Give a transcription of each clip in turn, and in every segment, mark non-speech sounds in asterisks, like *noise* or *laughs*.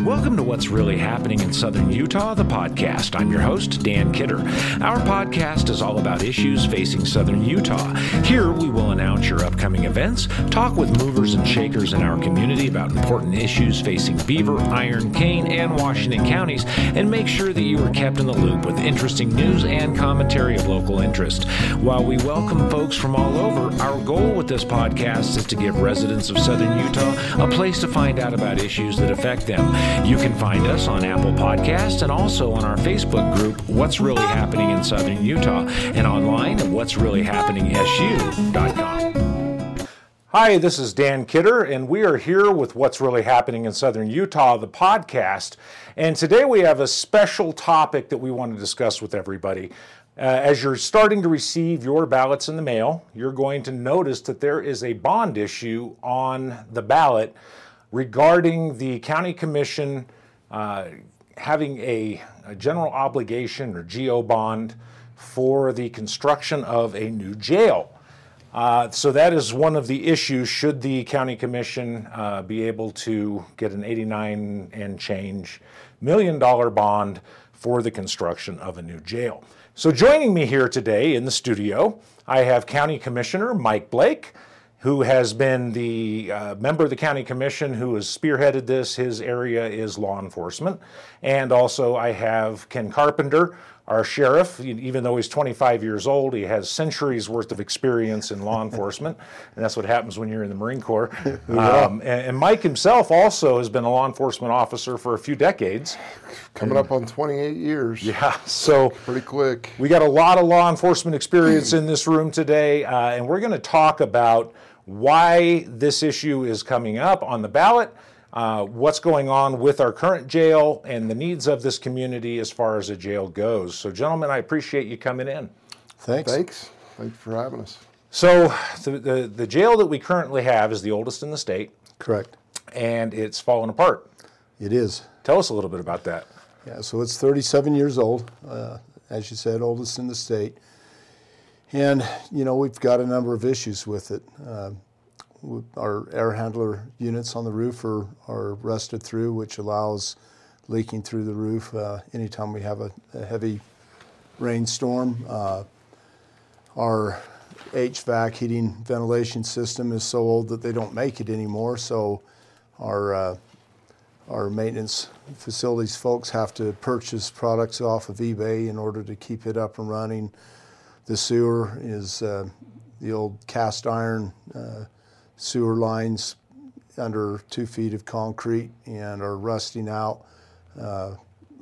Welcome to What's Really Happening in Southern Utah, the podcast. I'm your host, Dan Kidder. Our podcast is all about issues facing Southern Utah. Here, we will announce your upcoming events, talk with movers and shakers in our community about important issues facing Beaver, Iron, Kane, and Washington counties, and make sure that you are kept in the loop with interesting news and commentary of local interest. While we welcome folks from all over, our goal with this podcast is to give residents of Southern Utah a place to find out about issues that affect them. You can find us on Apple Podcasts and also on our Facebook group, What's Really Happening in Southern Utah, and online at what's really happening su.com. Hi, this is Dan Kidder, and we are here with What's Really Happening in Southern Utah, the podcast. And today we have a special topic that we want to discuss with everybody. Uh, as you're starting to receive your ballots in the mail, you're going to notice that there is a bond issue on the ballot regarding the county commission uh, having a, a, general obligation or GO bond for the construction of a new jail. Uh, so that is one of the issues should the county commission uh, be able to get an 89 and change million dollar bond for the construction of a new jail. So joining me here today in the studio, I have County Commissioner Mike Bleak who has been the uh, member of the county commission who has spearheaded this. His area is law enforcement. And also, I have Ken Carpenter, our sheriff. Even though he's 25 years old, he has centuries worth of experience in law enforcement. *laughs* And that's what happens when you're in the Marine Corps. *laughs* Um, and, and, Mike himself also has been a law enforcement officer for a few decades. Coming and, up on 28 years. Yeah, so pretty quick. We got a lot of law enforcement experience in this room today, uh, and we're going to talk about why this issue is coming up on the ballot, uh, what's going on with our current jail, and the needs of this community as far as a jail goes. So, gentlemen, I appreciate you coming in. Thanks. Thanks. Thanks for having us. So, the, the, the jail that we currently have is the oldest in the state. Correct. And it's fallen apart. It is. Tell us a little bit about that. Yeah, so it's 37 years old, uh, as you said, oldest in the state. And, you know, we've got a number of issues with it. Uh, our air handler units on the roof are, are rusted through, which allows leaking through the roof uh, anytime we have a, a heavy rainstorm. Uh, our HVAC heating ventilation system is so old that they don't make it anymore. So our uh, our maintenance facilities folks have to purchase products off of eBay in order to keep it up and running. The sewer is uh, the old cast iron uh, sewer lines under two feet of concrete and are rusting out, uh,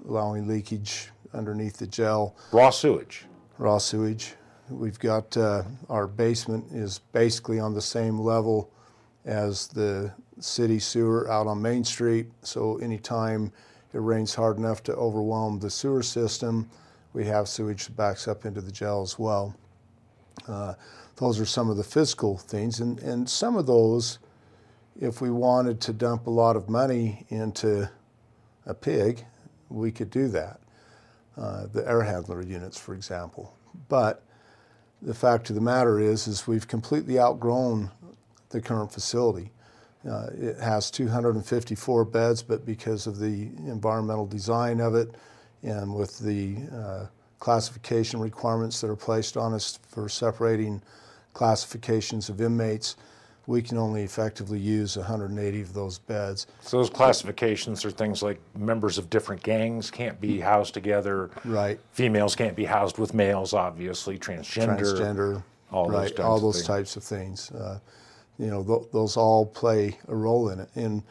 allowing leakage underneath the gel. Raw sewage. Raw sewage. We've got uh, our basement is basically on the same level as the city sewer out on Main Street. So anytime it rains hard enough to overwhelm the sewer system, we have sewage that backs up into the jail as well. Uh, those are some of the physical things, and, and some of those, if we wanted to dump a lot of money into a pig, we could do that. Uh, the air handler units, for example. But the fact of the matter is, is we've completely outgrown the current facility. Uh, it has 254 beds, but because of the environmental design of it, and with the uh, classification requirements that are placed on us for separating classifications of inmates, we can only effectively use 180 of those beds. So those classifications are things like members of different gangs can't be housed together. Right. Females can't be housed with males, obviously. Transgender. Transgender. All right. those, all those of types of things. Uh, you know, th- those all play a role in it. And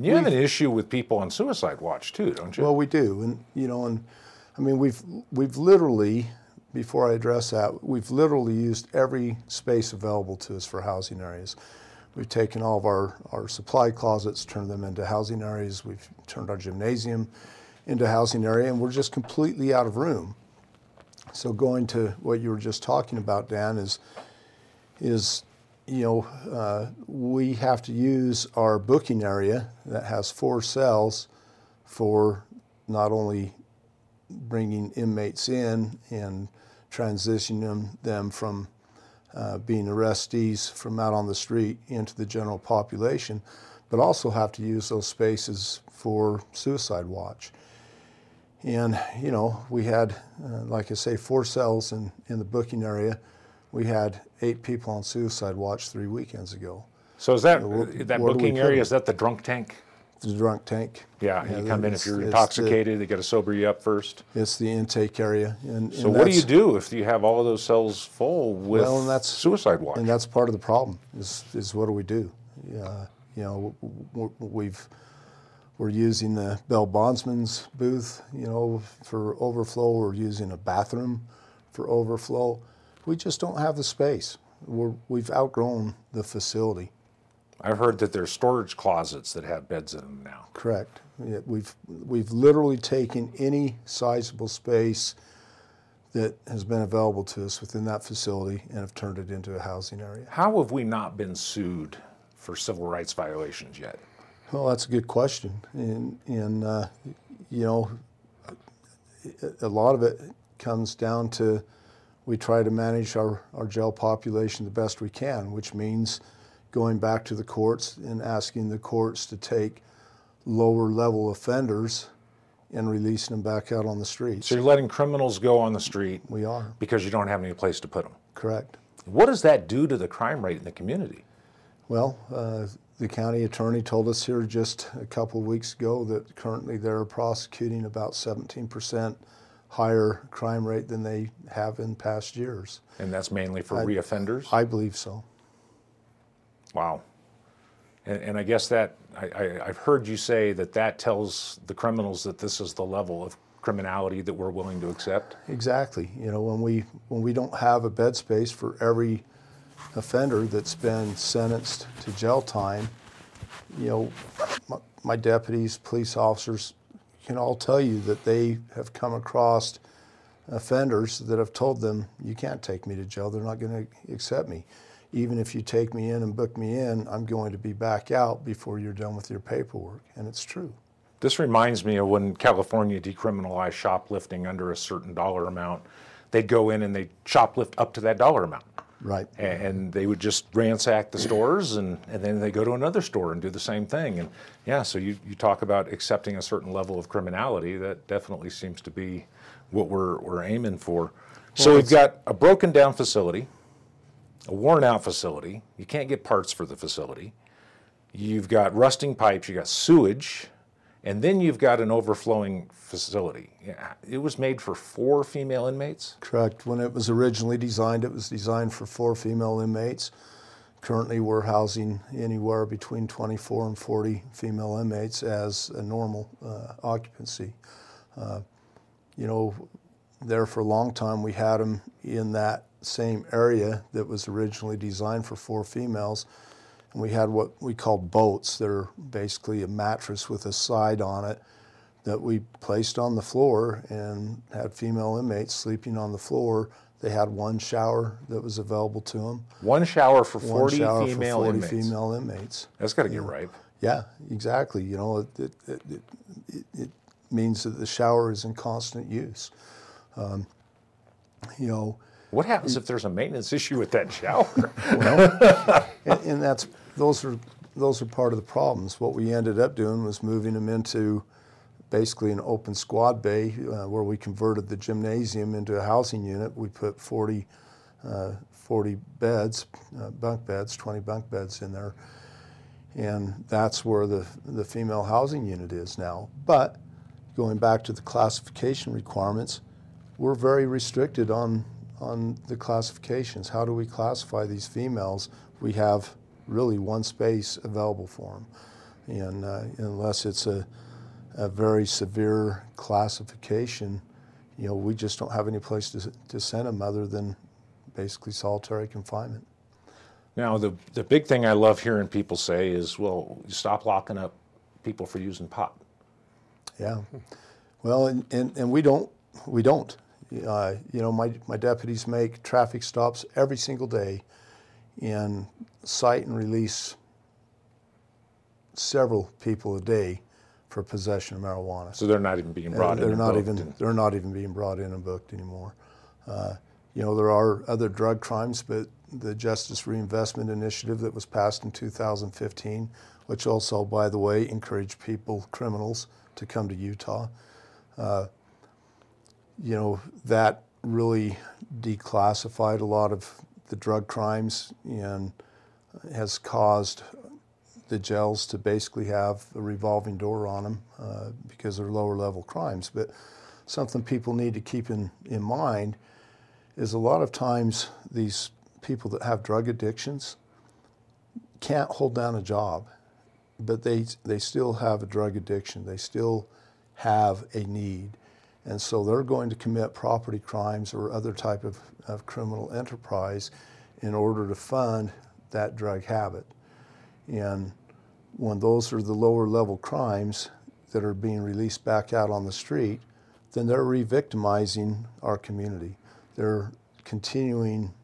you have an issue with people on suicide watch too, don't you? Well, we do, and you know, and I mean, we've we've literally, before I address that, we've literally used every space available to us for housing areas. We've taken all of our, our supply closets, turned them into housing areas. We've turned our gymnasium into housing area, and we're just completely out of room. So going to what you were just talking about, Dan, is is you know, uh, we have to use our booking area that has four cells for not only bringing inmates in and transitioning them, from uh, being arrestees from out on the street into the general population, but also have to use those spaces for suicide watch. And, you know, we had, uh, like I say, four cells in, in the booking area. We had eight people on suicide watch three weekends ago. So is that that what do we booking area? Is that the drunk tank? The drunk tank. Yeah, you come in if you're intoxicated. they got to sober you up first. It's the intake area. And, So and what do you do if you have all of those cells full with Well, and that's- suicide watch? And that's part of the problem. Is is what do we do? Uh, you know, we've we're using the Bail Bondsman's booth, you know, for overflow. We're using a bathroom for overflow. We just don't have the space. We're, we've outgrown the facility. I've heard that there's storage closets that have beds in them now. Correct. Yeah, we've we've literally taken any sizable space that has been available to us within that facility and have turned it into a housing area. How have we not been sued for civil rights violations yet? Well, that's a good question, and and uh, you know, a lot of it comes down to we try to manage our, our jail population the best we can, which means going back to the courts and asking the courts to take lower level offenders and releasing them back out on the streets. So you're letting criminals go on the street We are because you don't have any place to put them. correct. What does that do to the crime rate in the community? Well, uh, the county attorney told us here just a couple of weeks ago that currently they're prosecuting about 17% higher crime rate than they have in past years. And that's mainly for reoffenders? I believe so. Wow. And, and I guess that, I, I, I've heard you say that that tells the criminals that this is the level of criminality that we're willing to accept. Exactly. You know, when we when we don't have a bed space for every offender that's been sentenced to jail time, you know, my, my deputies, police officers can all tell you that they have come across offenders that have told them, "You can't take me to jail. They're not going to accept me. Even if you take me in and book me in, I'm going to be back out before you're done with your paperwork." And it's true. This reminds me of when California decriminalized shoplifting under a certain dollar amount. They'd go in and they'd shoplift up to that dollar amount. Right. And they would just ransack the stores and, and then they go to another store and do the same thing. And yeah, so you, you talk about accepting a certain level of criminality. That definitely seems to be what we're, we're aiming for. So we've got a broken down facility, a worn out facility. You can't get parts for the facility. You've got rusting pipes, you've got sewage, and then you've got an overflowing facility. It was made for four female inmates. Correct. When it was originally designed, it was designed for four female inmates. Currently, we're housing anywhere between 24 and 40 female inmates as a normal uh, occupancy. Uh, you know, there for a long time, we had them in that same area that was originally designed for four females. And we had what we called boats. They're basically a mattress with a side on it that we placed on the floor and had female inmates sleeping on the floor. They had one shower that was available to them. One shower for One 40 shower female for 40 inmates. female inmates. That's got to get ripe. Yeah, exactly. You know, it, it, it, it, it means that the shower is in constant use. Um, you know, What happens if there's a maintenance issue with that shower? and, and that's those are those are part of the problems. What we ended up doing was moving them into basically an open squad bay uh, where we converted the gymnasium into a housing unit. We put 40, uh, 40 beds, uh, bunk beds, 20 bunk beds in there, and that's where the the female housing unit is now. But going back to the classification requirements, we're very restricted on on the classifications. How do we classify these females? We have really one space available for them, and uh, unless it's a a very severe classification, you know, we just don't have any place to, to send them other than basically solitary confinement. now, the, the big thing I love hearing people say is, well, stop locking up people for using pot. Yeah. Well, and, and, and we don't, we don't. Uh, you know, my, my deputies make traffic stops every single day and cite and release several people a day for possession of marijuana. So they're not even being brought in. they're and not booked even and- they're not even being brought in and booked anymore. Uh, you know, there are other drug crimes, but the Justice Reinvestment Initiative that was passed in 2015, which also, by the way, encouraged people, criminals, to come to Utah. Uh, you know, that really declassified a lot of the drug crimes and has caused the jails to basically have a revolving door on them uh, because they're lower level crimes. But something people need to keep in, in mind is a lot of times these people that have drug addictions can't hold down a job, but they, they still have a drug addiction. They still have a need. And so they're going to commit property crimes or other type of, of criminal enterprise in order to fund that drug habit. And when those are the lower level crimes that are being released back out on the street, then they're re victimizing our community. They're continuing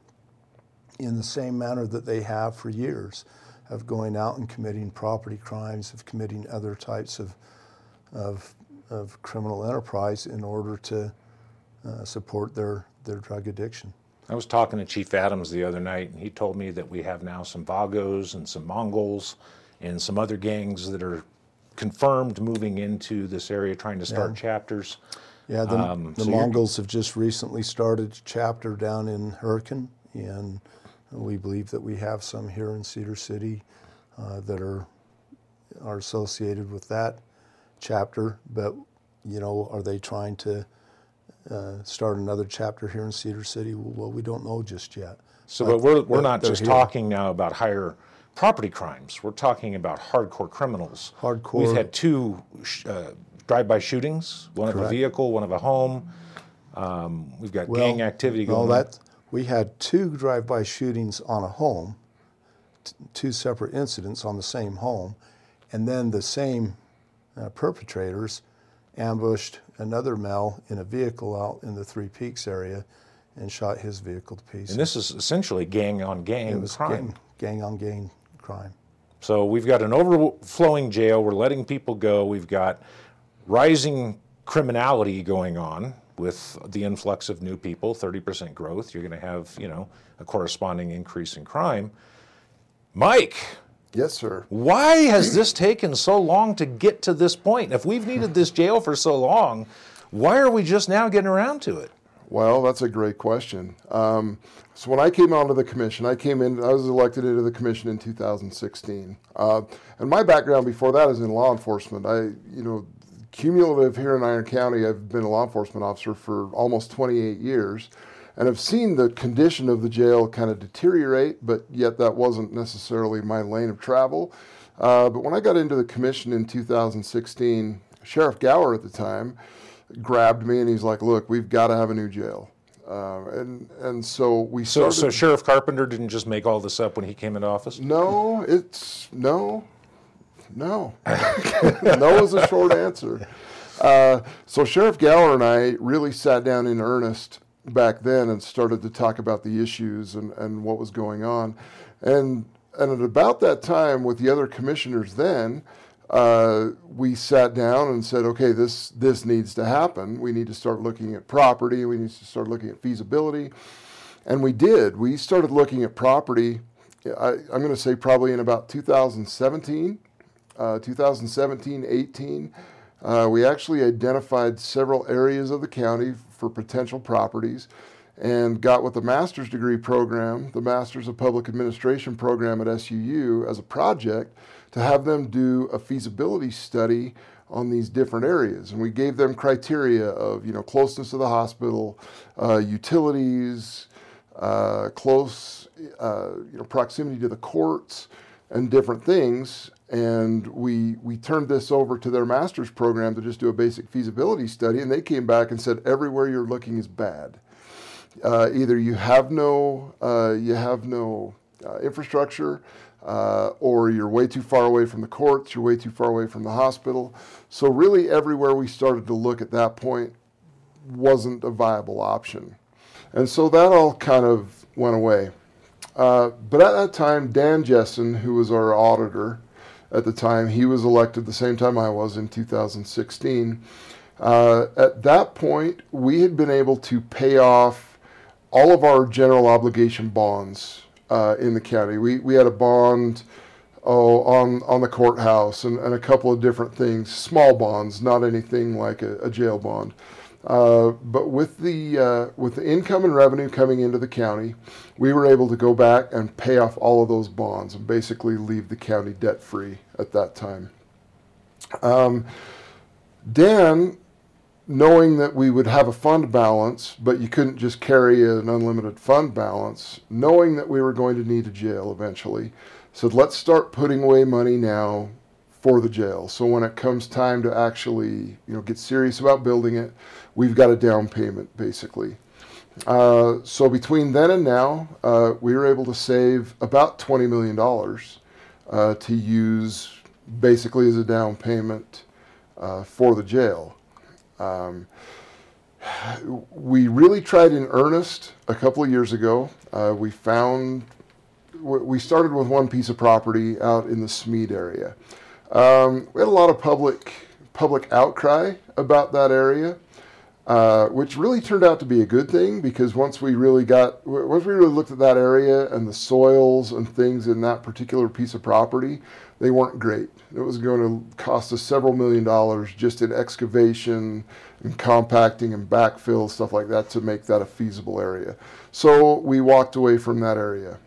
in the same manner that they have for years of going out and committing property crimes, of committing other types of, of, of criminal enterprise in order to uh, support their, their drug addiction. I was talking to Chief Adams the other night, and he told me that we have now some Vagos and some Mongols and some other gangs that are confirmed moving into this area trying to start yeah. chapters. Yeah, the, um, the so Mongols have just recently started a chapter down in Hurricane, and we believe that we have some here in Cedar City uh, that are are associated with that chapter. But you know, are they trying to uh, start another chapter here in Cedar City? Well, we don't know just yet. So, but, but we're we're not just here. talking now about higher property crimes. We're talking about hardcore criminals. Hardcore. We've had two uh, drive-by shootings, one Correct. of a vehicle, one of a home. Um, we've got well, gang activity going well, that, We had two drive-by shootings on a home, t- two separate incidents on the same home, and then the same uh, perpetrators ambushed another male in a vehicle out in the Three Peaks area and shot his vehicle to pieces. And this is essentially gang on gang crime. Gang, gang on gang crime. So we've got an overflowing jail. We're letting people go. We've got rising criminality going on with the influx of new people, 30% growth, you're going to have, you know, a corresponding increase in crime. Mike. Yes, sir. Why has this taken so long to get to this point? If we've needed this jail for so long, why are we just now getting around to it? Well, that's a great question. Um, so when I came onto the commission, I came in, I was elected into the commission in 2016. Uh, and my background before that is in law enforcement. I, you know, cumulative here in Iron County, I've been a law enforcement officer for almost 28 years and I've seen the condition of the jail kind of deteriorate, but yet that wasn't necessarily my lane of travel. Uh, but when I got into the commission in 2016, Sheriff Gower at the time grabbed me and he's like, "Look, we've got to have a new jail." Uh, and and so we started. So, so Sheriff Carpenter didn't just make all this up when he came into office. No, it's no. No. *laughs* no is a short answer. Uh, so Sheriff Gower and I really sat down in earnest back then and started to talk about the issues and, and what was going on. And, and at about that time, with the other commissioners then, uh, we sat down and said, okay, this, this needs to happen. We need to start looking at property. We need to start looking at feasibility. And we did. We started looking at property, I, I'm going to say probably in about 2017 uh, 2017 18, uh, we actually identified several areas of the county for potential properties and got with the master's degree program, the Masters of Public Administration program at SUU, as a project to have them do a feasibility study on these different areas. And we gave them criteria of, you know, closeness to the hospital, uh, utilities, uh, close, uh, you know, proximity to the courts, and different things and we we turned this over to their master's program to just do a basic feasibility study and they came back and said everywhere you're looking is bad. Uh, either you have no uh, you have no uh, infrastructure uh, or you're way too far away from the courts you're way too far away from the hospital. So really everywhere we started to look at that point wasn't a viable option. And so that all kind of went away. Uh, but at that time dan jessen who was our auditor at the time. He was elected the same time I was in 2016. Uh, at that point, we had been able to pay off all of our general obligation bonds uh, in the county. We, we had a bond oh, on, on the courthouse and, and a couple of different things, small bonds, not anything like a, a jail bond. Uh, but with the uh, with the income and revenue coming into the county, we were able to go back and pay off all of those bonds and basically leave the county debt free at that time. Um, Dan, knowing that we would have a fund balance, but you couldn't just carry an unlimited fund balance, knowing that we were going to need a jail eventually, said let's start putting away money now for the jail. So when it comes time to actually, you know, get serious about building it, we've got a down payment basically. Uh, so between then and now, uh, we were able to save about $20 million uh, to use basically as a down payment uh, for the jail. Um, we really tried in earnest a couple of years ago. Uh, we found, we started with one piece of property out in the Smead area. Um, we had a lot of public public outcry about that area, uh, which really turned out to be a good thing because once we really got once we really looked at that area and the soils and things in that particular piece of property, they weren't great. It was going to cost us several million dollars just in excavation and compacting and backfill stuff like that to make that a feasible area. So we walked away from that area.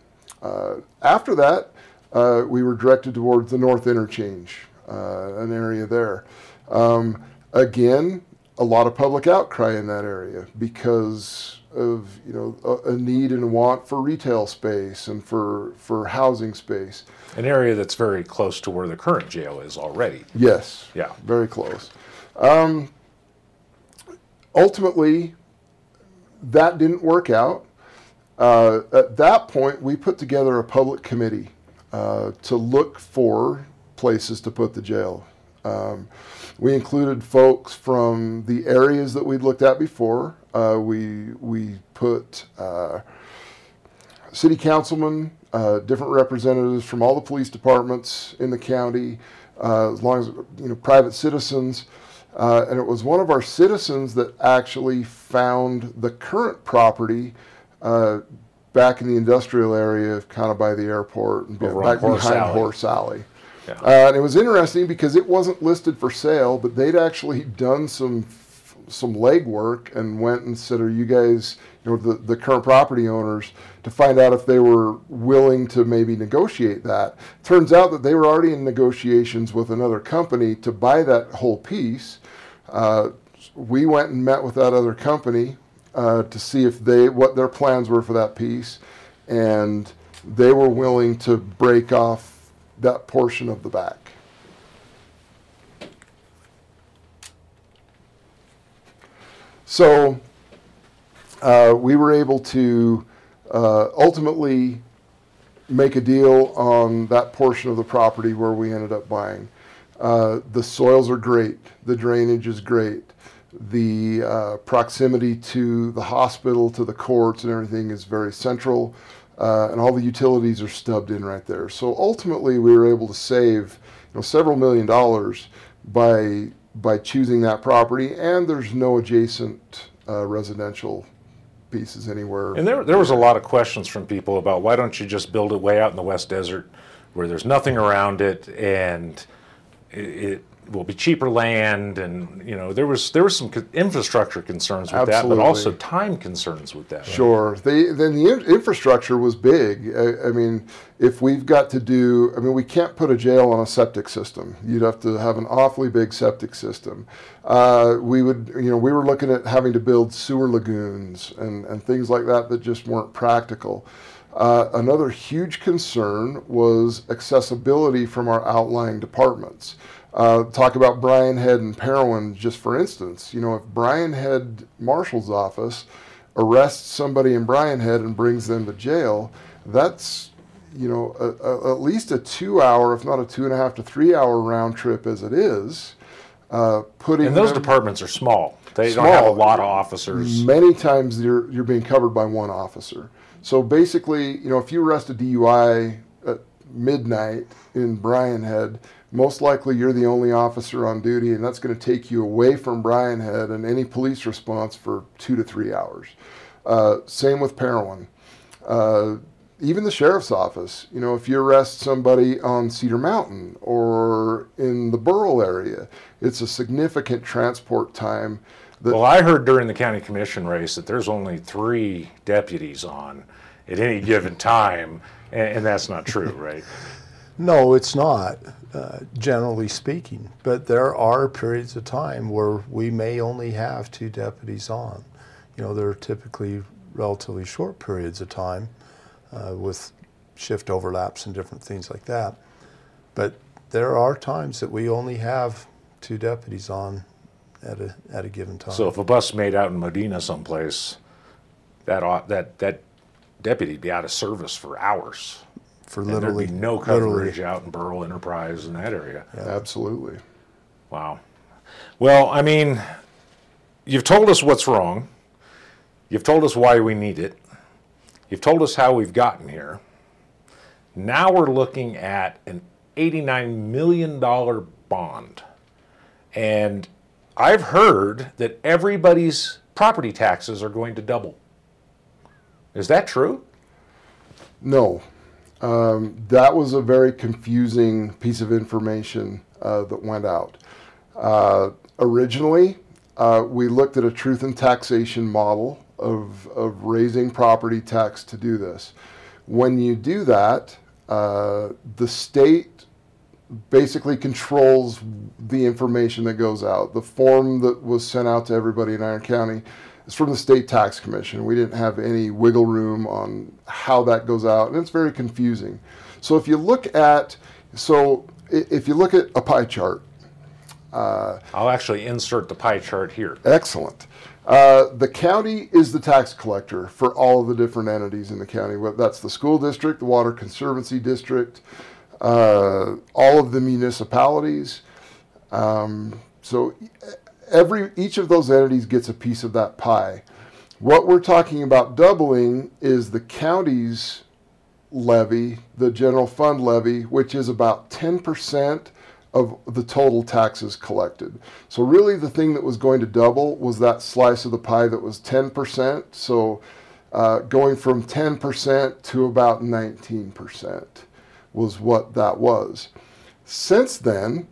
Uh, after that, uh, we were directed towards the North Interchange, uh, an area there. Um, again, a lot of public outcry in that area because of you know a, a, need and want for retail space and for for housing space. An area that's very close to where the current jail is already. Yes. Yeah. Very close. Um, ultimately, that didn't work out. Uh, at that point, we put together a public committee uh, to look for places to put the jail. Um, we included folks from the areas that we'd looked at before. Uh, we we put uh, city councilmen, uh, different representatives from all the police departments in the county, uh, as long as you know private citizens. Uh, and it was one of our citizens that actually found the current property back in the industrial area, kind of by the airport, and Over back Horse behind Alley. Horse Alley. Yeah. Uh, and it was interesting because it wasn't listed for sale, but they'd actually done some some legwork and went and said, "Are you guys, you know, the, the current property owners, to find out if they were willing to maybe negotiate that?" Turns out that they were already in negotiations with another company to buy that whole piece. Uh, we went and met with that other company uh, to see if they what their plans were for that piece, and they were willing to break off that portion of the back. So uh, we were able to uh, ultimately make a deal on that portion of the property where we ended up buying. Uh, the soils are great, the drainage is great, the uh, proximity to the hospital, to the courts, and everything is very central uh, and all the utilities are stubbed in right there. So ultimately, we were able to save you know, several million dollars by by choosing that property, and there's no adjacent uh, residential pieces anywhere. And there, there was a lot of questions from people about why don't you just build it way out in the West Desert where there's nothing around it and it, it will be cheaper land and you know there was there was some infrastructure concerns with that but also time concerns with that Sure. They, then the infrastructure was big. I, I mean, if we've got to do, I mean, we can't put a jail on a septic system. You'd have to have an awfully big septic system. Uh, we would, you know, we were looking at having to build sewer lagoons and, and things like that that just weren't practical. Uh, another huge concern was accessibility from our outlying departments. Uh, talk about Brian Head and Parowan, just for instance. You know, if Brian Head Marshal's office arrests somebody in Brian Head and brings them to jail, that's you know a, a, at least a two-hour, if not a two and a half to three-hour round trip as it is. Uh, putting and those them- departments are small they don't have a lot of officers Many times you're you're being covered by one officer. So basically, you know, if you arrest a DUI at midnight in Brian Head, most likely you're the only officer on duty, and that's going to take you away from Brian Head and any police response for two to three hours. Uh, same with Parowan. Uh, even the sheriff's office. You know, if you arrest somebody on Cedar Mountain or in the Beryl area, it's a significant transport time. That, well, I heard during the county commission race that there's only three deputies on at any given time, and, and that's not true, right? *laughs* no, it's not, uh, generally speaking. But there are periods of time where we may only have two deputies on. You know, they're typically relatively short periods of time uh, with shift overlaps and different things like that. But there are times that we only have two deputies on at a at a given time. So if a bus made out in Modena someplace, that ought, that that deputy would be out of service for hours. For literally and there'd be no coverage literally. out in Beryl Enterprise in that area. Yeah. Absolutely. Wow. Well, I mean, you've told us what's wrong. You've told us why we need it. You've told us how we've gotten here. Now we're looking at an $89 million bond. And I've heard that everybody's property taxes are going to double. Is that true? No. Um, that was a very confusing piece of information uh, that went out. Uh, originally, uh, we looked at a truth and taxation model of, of raising property tax to do this. When you do that, uh, the state basically controls the information that goes out. The form that was sent out to everybody in Iron County is from the state tax commission. We didn't have any wiggle room on how that goes out, and it's very confusing. So if you look at, so if you look at a pie chart, uh, I'll actually insert the pie chart here. Excellent. Uh, the county is the tax collector for all of the different entities in the county. That's the school district, the water conservancy district, uh, all of the municipalities. Um, so every each of those entities gets a piece of that pie. What we're talking about doubling is the county's levy, the general fund levy, which is about 10% of the total taxes collected. So really the thing that was going to double was that slice of the pie that was 10%. So uh, going from 10% to about 19% was what that was. Since then,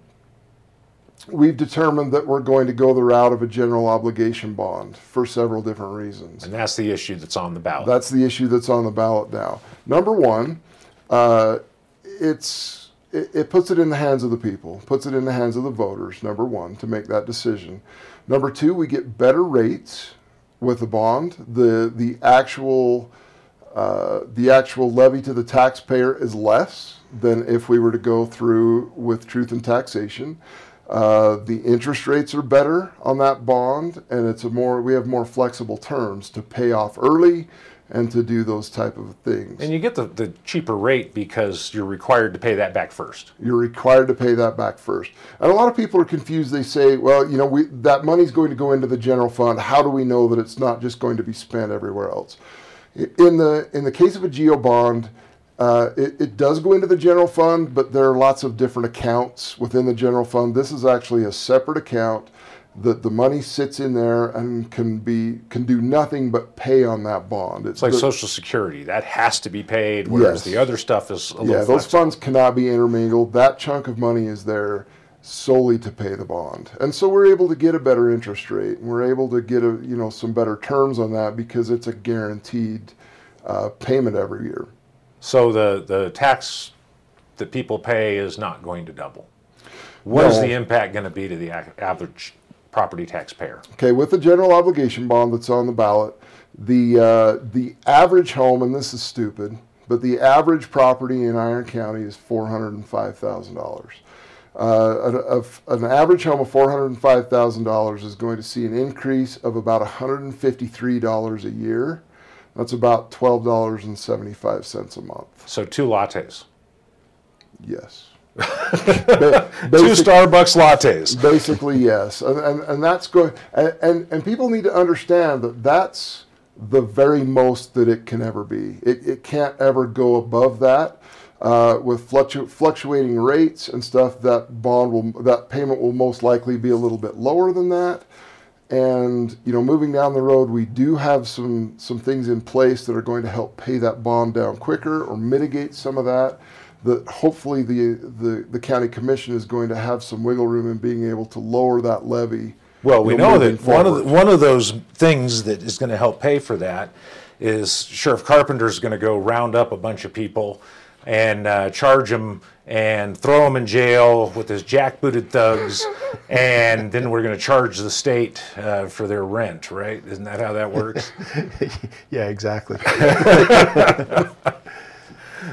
we've determined that we're going to go the route of a general obligation bond for several different reasons. And that's the issue that's on the ballot. That's the issue that's on the ballot now. Number one, uh, it's it, it puts it in the hands of the people, puts it in the hands of the voters, number one, to make that decision. Number two, we get better rates with the bond. The, the, actual, uh, the actual levy to the taxpayer is less than if we were to go through with truth and taxation. Uh, the interest rates are better on that bond, and it's a more we have more flexible terms to pay off early and to do those type of things. And you get the, the cheaper rate because you're required to pay that back first. You're required to pay that back first. And a lot of people are confused. They say, well, you know, we, that money's going to go into the general fund. How do we know that it's not just going to be spent everywhere else? In the, in the case of a GO bond, uh, it, it does go into the general fund, but there are lots of different accounts within the general fund. This is actually a separate account that the money sits in there and can be can do nothing but pay on that bond. It's, it's like the, Social Security that has to be paid, whereas yes. the other stuff is a little bit more. yeah. Those flexible. funds cannot be intermingled. That chunk of money is there solely to pay the bond, and so we're able to get a better interest rate. And we're able to get a you know some better terms on that because it's a guaranteed uh, payment every year. So the the tax that people pay is not going to double. What no. is the impact going to be to the average property taxpayer. Okay, with the general obligation bond that's on the ballot, the uh, the average home, and this is stupid, but the average property in Iron County is four hundred and five thousand dollars. Uh, an average home of $405,000 is going to see an increase of about $153 a year. That's about $12.75 a month. So two lattes. Yes. *laughs* Two Starbucks lattes. Basically, yes, and, and, and that's going. And, and, and people need to understand that that's the very most that it can ever be. It, it can't ever go above that. Uh, with fluctu- fluctuating rates and stuff, that bond will that payment will most likely be a little bit lower than that. And you know, moving down the road, we do have some some things in place that are going to help pay that bond down quicker or mitigate some of that. That hopefully the the, the county commission is going to have some wiggle room in being able to lower that levy. Well, we you know, that one of, the, one of those things that is going to help pay for that is Sheriff Carpenter's going to go round up a bunch of people and uh, charge them and throw them in jail with his jackbooted thugs, and then we're going to charge the state uh, for their rent, right? Isn't that how that works? *laughs* Yeah, exactly. *laughs*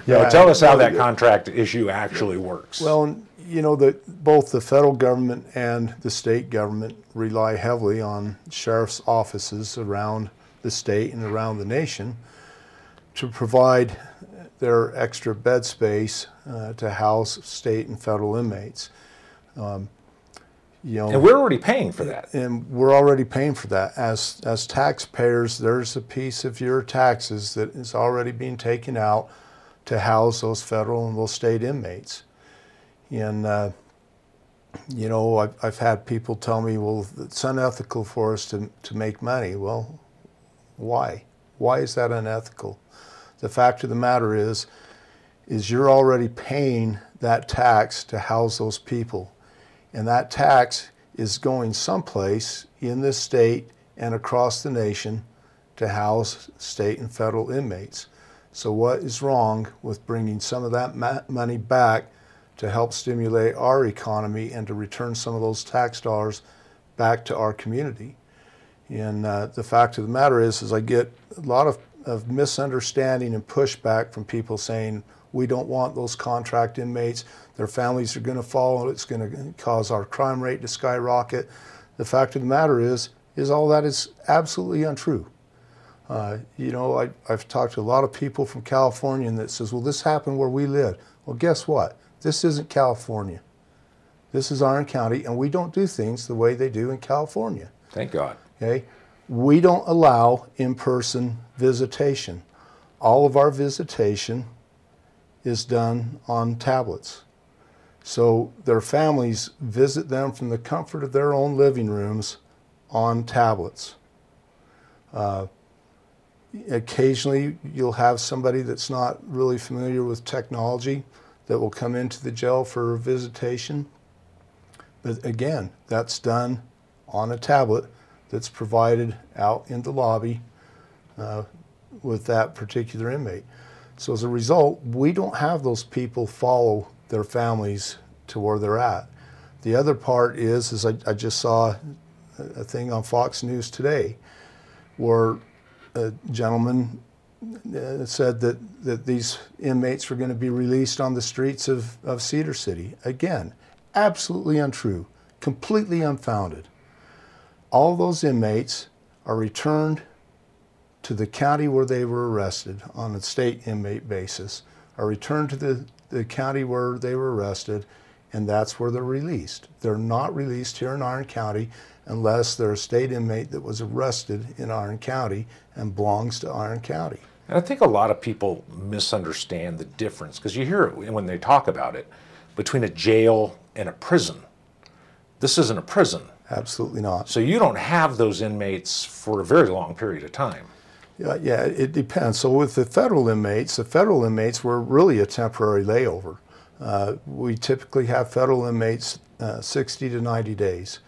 Now, tell us how that contract issue actually works. Well, you know, the, both the federal government and the state government rely heavily on sheriff's offices around the state and around the nation to provide their extra bed space uh, to house state and federal inmates. Um, you know, and we're already paying for that. and we're already paying for that. As as taxpayers there's a piece of your taxes that is already being taken out to house those federal and those state inmates. And uh, you know I've, I've had people tell me well it's unethical for us to, to make money. Well why? Why is that unethical the fact of the matter is is you're already paying that tax to house those people and that tax is going someplace in this state and across the nation to house state and federal inmates. So, what is wrong with bringing some of that ma- money back to help stimulate our economy and to return some of those tax dollars back to our community? And uh, the fact of the matter is, is I get a lot of, of misunderstanding and pushback from people saying we don't want those contract inmates. Their families are going to fall. It's going to cause our crime rate to skyrocket. The fact of the matter is, is all that is absolutely untrue. Uh, you know, I, I've talked to a lot of people from California that says, well, this happened where we live. Well, guess what? This isn't California. This is Iron County, and we don't do things the way they do in California. Thank God. Okay? We don't allow in person visitation. All of our visitation is done on tablets. So their families visit them from the comfort of their own living rooms on tablets. Uh, occasionally, you'll have somebody that's not really familiar with technology that will come into the jail for visitation. But again, that's done on a tablet that's provided out in the lobby uh, with that particular inmate. So as a result, we don't have those people follow their families to where they're at. The other part is, is I, I just saw a thing on Fox News today where a gentleman uh, said that, that these inmates were going to be released on the streets of, of Cedar City. Again, absolutely untrue, completely unfounded. All those inmates are returned to the county where they were arrested on a state inmate basis, are returned to the, the county where they were arrested, and that's where they're released. They're not released here in Iron County unless they're a state inmate that was arrested in Iron County and belongs to Iron County. And I think a lot of people misunderstand the difference because you hear it when they talk about it between a jail and a prison. This isn't a prison. Absolutely not. So you don't have those inmates for a very long period of time. Yeah, yeah, it depends. So with the federal inmates, the federal inmates were really a temporary layover. Uh, we typically have federal inmates uh, 60 to 90 days,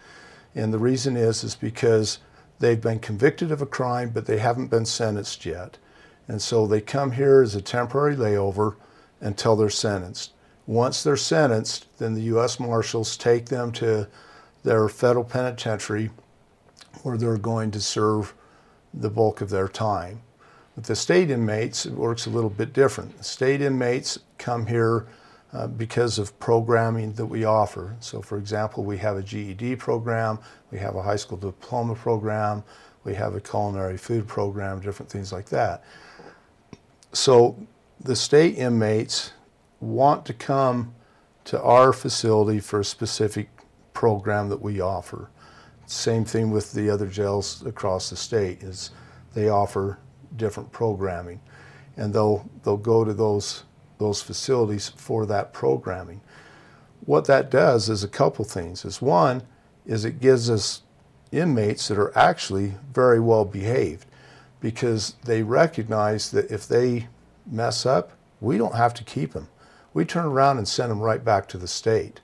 and the reason is is because they've been convicted of a crime, but they haven't been sentenced yet, and so they come here as a temporary layover until they're sentenced. Once they're sentenced, then the U.S. Marshals take them to their federal penitentiary, where they're going to serve the bulk of their time. With the state inmates, it works a little bit different. State inmates come here uh, because of programming that we offer. So, for example, we have a GED program, we have a high school diploma program, we have a culinary food program, different things like that. So, the state inmates want to come to our facility for a specific program that we offer. Same thing with the other jails across the state is they offer different programming, and they'll they'll go to those those facilities for that programming. What that does is a couple things. Is one is it gives us inmates that are actually very well behaved because they recognize that if they mess up, we don't have to keep them. We turn around and send them right back to the state.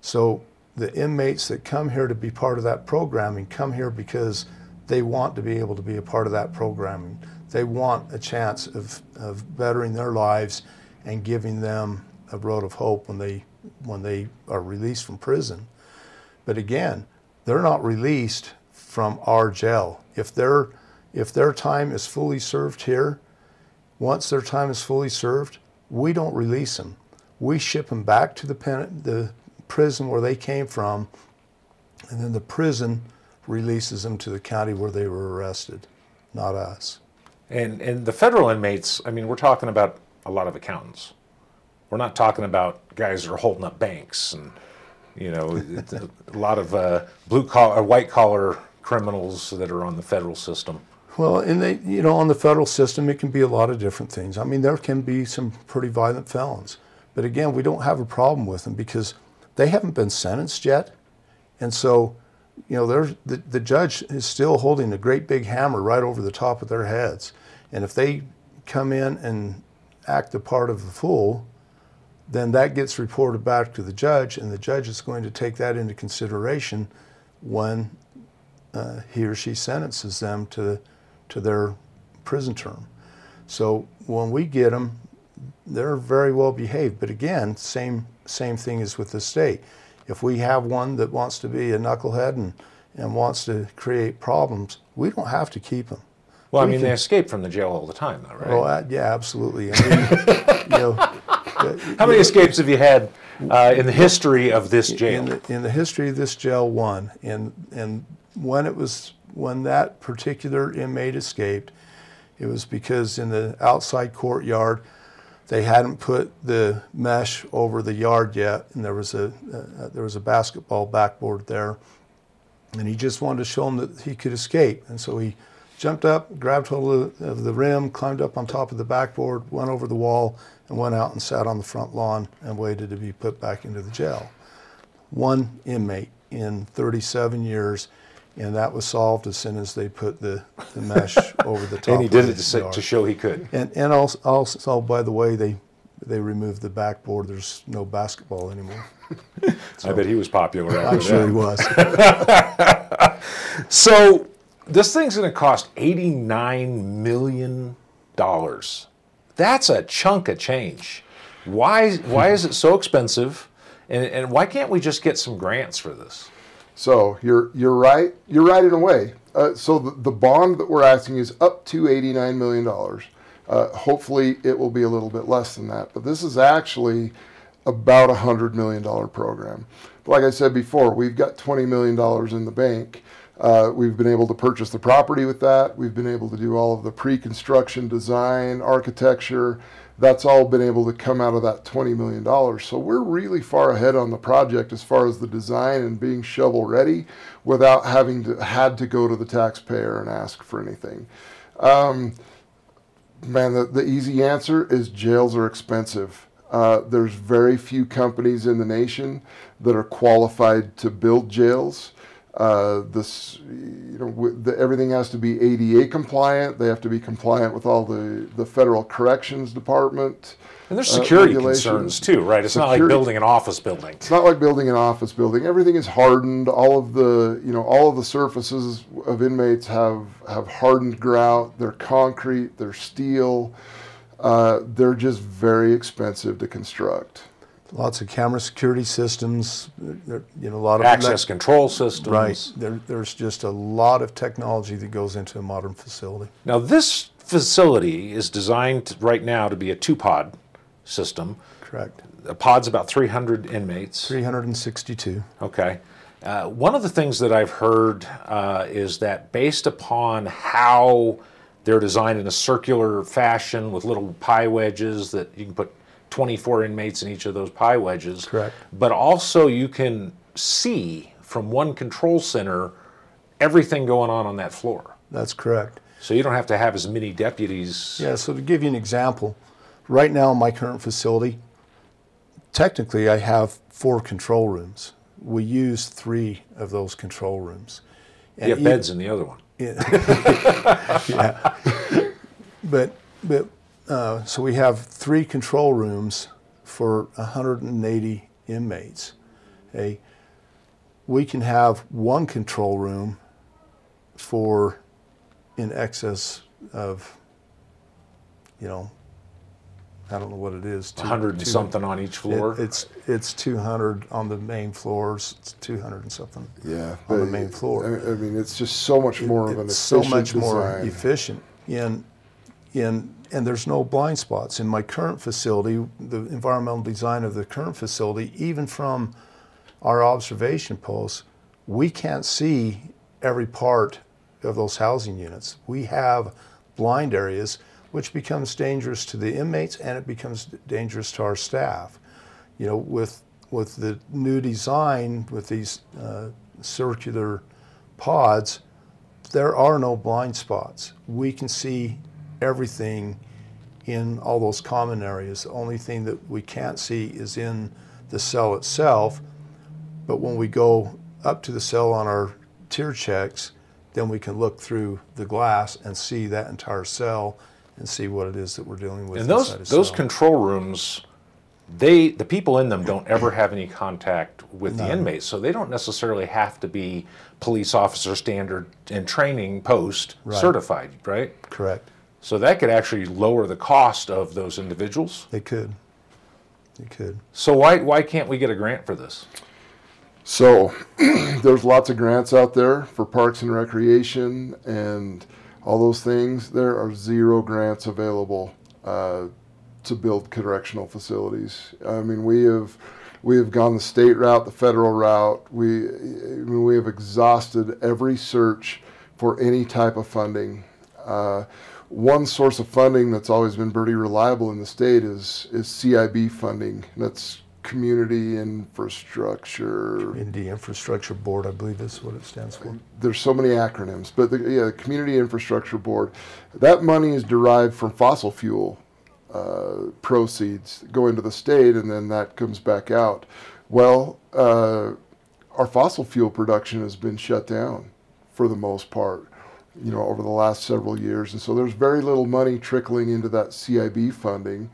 So the inmates that come here to be part of that programming come here because they want to be able to be a part of that programming. They want a chance of, of bettering their lives and giving them a road of hope when they when they are released from prison. But again, they're not released from our jail. If their if their time is fully served here, once their time is fully served, we don't release them. We ship them back to the pen, the prison where they came from, and then the prison releases them to the county where they were arrested, not us. And and the federal inmates, I mean, we're talking about a lot of accountants. We're not talking about guys that are holding up banks and you know a lot of uh, blue collar, white collar criminals that are on the federal system. Well, and they, you know, on the federal system, it can be a lot of different things. I mean, there can be some pretty violent felons, but again, we don't have a problem with them because they haven't been sentenced yet, and so, you know, the the judge is still holding a great big hammer right over the top of their heads, and if they come in and act the part of the fool, then that gets reported back to the judge, and the judge is going to take that into consideration when uh, he or she sentences them to, to their prison term. So when we get them, they're very well behaved. But again, same same thing as with the state. If we have one that wants to be a knucklehead and, and wants to create problems, we don't have to keep them. Well, we I mean, can, they escape from the jail all the time, though, right? Well, uh, yeah, absolutely. I mean, *laughs* you know, how many escapes have you had uh, in the history of this jail? In the, in the, history of this jail, one. And and when it was when that particular inmate escaped, it was because in the outside courtyard they hadn't put the mesh over the yard yet, and there was a uh, there was a basketball backboard there, and he just wanted to show them that he could escape, and so he jumped up, grabbed hold of the rim, climbed up on top of the backboard, went over the wall, and went out and sat on the front lawn and waited to be put back into the jail. One inmate in 37 years, and that was solved as soon as they put the, the mesh *laughs* over the top. And he did it to, to, show he could. And and also, also, by the way, they they removed the backboard. There's no basketball anymore. So, *laughs* I bet he was popular. I'm sure he was. *laughs* so this thing's going to cost $89 million. That's a chunk of change. Why, why is it so expensive? And, and why can't we just get some grants for this? So you're, you're right. You're right in a way. Uh, so the, the bond that we're asking is up to $89 million. Uh, hopefully, it will be a little bit less than that. But this is actually about a $100 million program. But like I said before, we've got $20 million in the bank. Uh, we've been able to purchase the property with that. We've been able to do all of the pre-construction design, architecture. That's all been able to come out of that $20 million. So we're really far ahead on the project as far as the design and being shovel ready without having to, had to go to the taxpayer and ask for anything. Um, man, the, the easy answer is jails are expensive. Uh, there's very few companies in the nation that are qualified to build jails. Uh, this, you know, the, everything has to be ADA compliant. They have to be compliant with all the, the federal corrections department. And there's uh, security uh, concerns too, right? It's security. not like building an office building. It's not like building an office building. Everything is hardened. All of the, you know, all of the surfaces of inmates have have hardened grout. They're concrete. They're steel. Uh, they're just very expensive to construct lots of camera security systems, you know, a lot of access control systems. Right. There, there's just a lot of technology that goes into a modern facility. Now, this facility is designed right now to be a two-pod system. Correct. A pod's about 300 inmates. 362. Okay. Uh, one of the things that I've heard uh, is that based upon how they're designed in a circular fashion with little pie wedges that you can put 24 inmates in each of those pie wedges. Correct. But also you can see from one control center everything going on on that floor. That's correct. So you don't have to have as many deputies. Yeah, so to give you an example, right now in my current facility, technically I have four control rooms. We use three of those control rooms. You have beds in the other one. *laughs* *laughs* yeah. But but uh, so we have three control rooms for 180 inmates. Okay, we can have one control room for in excess of you know I don't know what it is. two- 100 and two- something on each floor. It, it's it's 200 on the main floors. It's 200 and something. Yeah, on the but main floor. I I mean, it's just so much more of an it's so efficient much more efficient in in and there's no blind spots. In my current facility the environmental design of the current facility even from our observation posts we can't see every part of those housing units. We have blind areas which becomes dangerous to the inmates and it becomes dangerous to our staff. You know with with the new design with these uh, circular pods there are no blind spots. We can see everything in all those common areas. The only thing that we can't see is in the cell itself. But when we go up to the cell on our tier checks, then we can look through the glass and see that entire cell and see what it is that we're dealing with. And those those cell. control rooms, they the people in them don't ever have any contact with the inmates, so they don't necessarily have to be police officer standard and training post certified, right? correct. So that could actually lower the cost of those individuals. It could. They could. So why why can't we get a grant for this? So *clears throat* there's lots of grants out there for parks and recreation and all those things. There are zero grants available uh, to build correctional facilities. I mean, we have we have gone the state route, the federal route. We I mean, we have exhausted every search for any type of funding. Uh, one source of funding that's always been pretty reliable in the state is is CIB funding. That's community infrastructure. Community Infrastructure Board, I believe is what it stands for. There's so many acronyms, but the yeah, the Community Infrastructure Board, that money is derived from fossil fuel uh, proceeds go into the state, and then that comes back out. Well, uh, our fossil fuel production has been shut down for the most part, you know, over the last several years, and so there's very little money trickling into that CIB funding.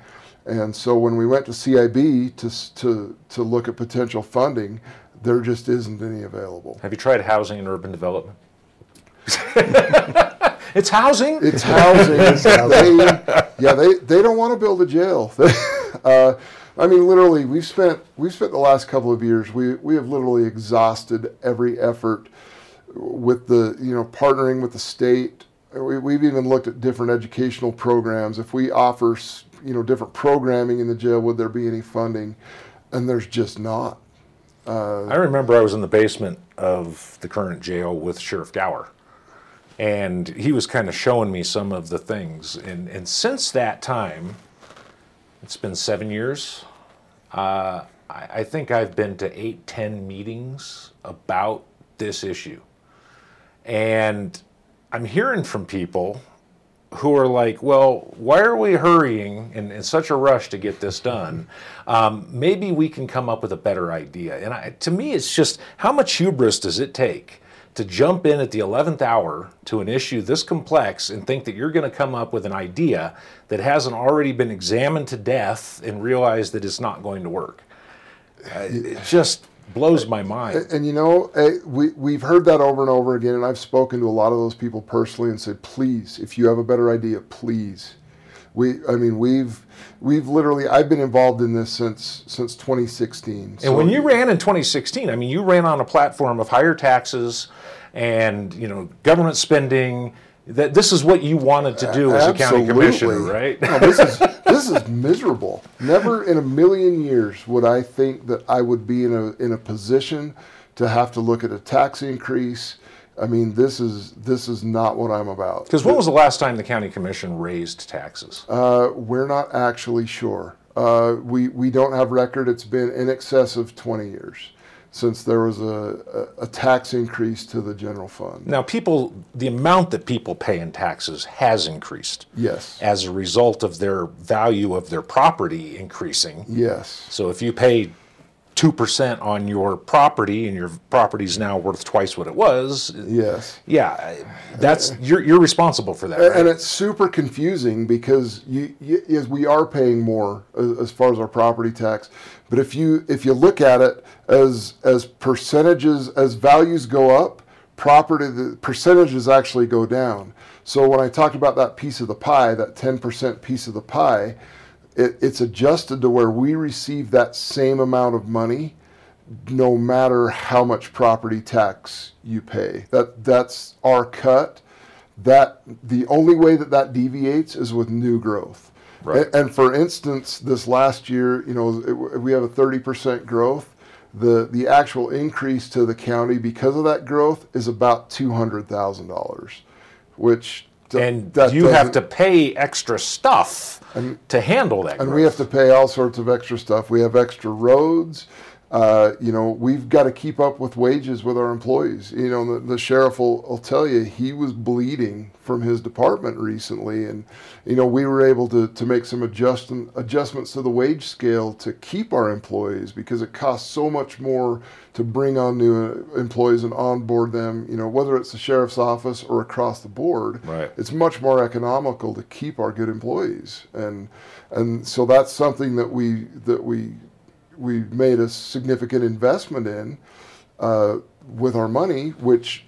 And so when we went to CIB to to to look at potential funding, there just isn't any available. Have you tried housing and urban development? *laughs* it's housing. It's housing. *laughs* they, yeah, they, they don't want to build a jail. *laughs* uh, I mean, literally, we've spent we've spent the last couple of years. We we have literally exhausted every effort with the you know partnering with the state. We, we've even looked at different educational programs. If we offer you know different programming in the jail, would there be any funding? And there's just not. I remember I was in the basement of the current jail with Sheriff Gower, and he was kind of showing me some of the things. And, and since that time, it's been seven years. Uh, I, I think I've been to eight, ten meetings about this issue, and I'm hearing from people who are like, well, why are we hurrying in, in such a rush to get this done? Um, maybe we can come up with a better idea. And I, to me, it's just how much hubris does it take to jump in at the 11th hour to an issue this complex and think that you're going to come up with an idea that hasn't already been examined to death and realize that it's not going to work? Uh, it just blows my mind. And you know, we we've heard that over and over again, and I've spoken to a lot of those people personally and said, please, if you have a better idea, please. We, I mean, we've we've literally, I've been involved in this since since 2016. And when you ran in 2016, I mean, you ran on a platform of higher taxes and you know government spending. That this is what you wanted to do as a county commissioner, right? no, this is this is miserable. Never in a million years would I think that I would be in a in a position to have to look at a tax increase. I mean, this is this is not what I'm about. Because when was the last time the county commission raised taxes? Uh, we're not actually sure. Uh, we we don't have record. It's been in excess of 20 years since there was a, a, a tax increase to the general fund. Now, people, the amount that people pay in taxes has increased Yes. as a result of their value of their property increasing. Yes. So if you pay 2% on your property and your property's now worth twice what it was. Yes. Yeah, that's you're, you're responsible for that. And, right? and it's super confusing because you, you is we are paying more as, as far as our property tax, but if you if you look at it as as percentages as values go up, property the percentages actually go down. So when I talked about that piece of the pie, that ten percent piece of the pie, it, it's adjusted to where we receive that same amount of money no matter how much property tax you pay. That that's our cut. That the only way that that deviates is with new growth. Right. And, and for instance, this last year, you know, it, we have a 30% growth. The the actual increase to the county because of that growth is about $200,000, which and you have to pay extra stuff to handle that. and growth. we have to pay all sorts of extra stuff. We have extra roads. Uh, you know, we've got to keep up with wages with our employees. You know, the, the sheriff will, will tell you he was bleeding from his department recently, and you know we were able to, to make some adjust, adjustments to the wage scale to keep our employees because it costs so much more to bring on new employees and onboard them. You know, whether it's the sheriff's office or across the board, Right. it's much more economical to keep our good employees, and and so that's something that we that we we made a significant investment in uh, with our money, which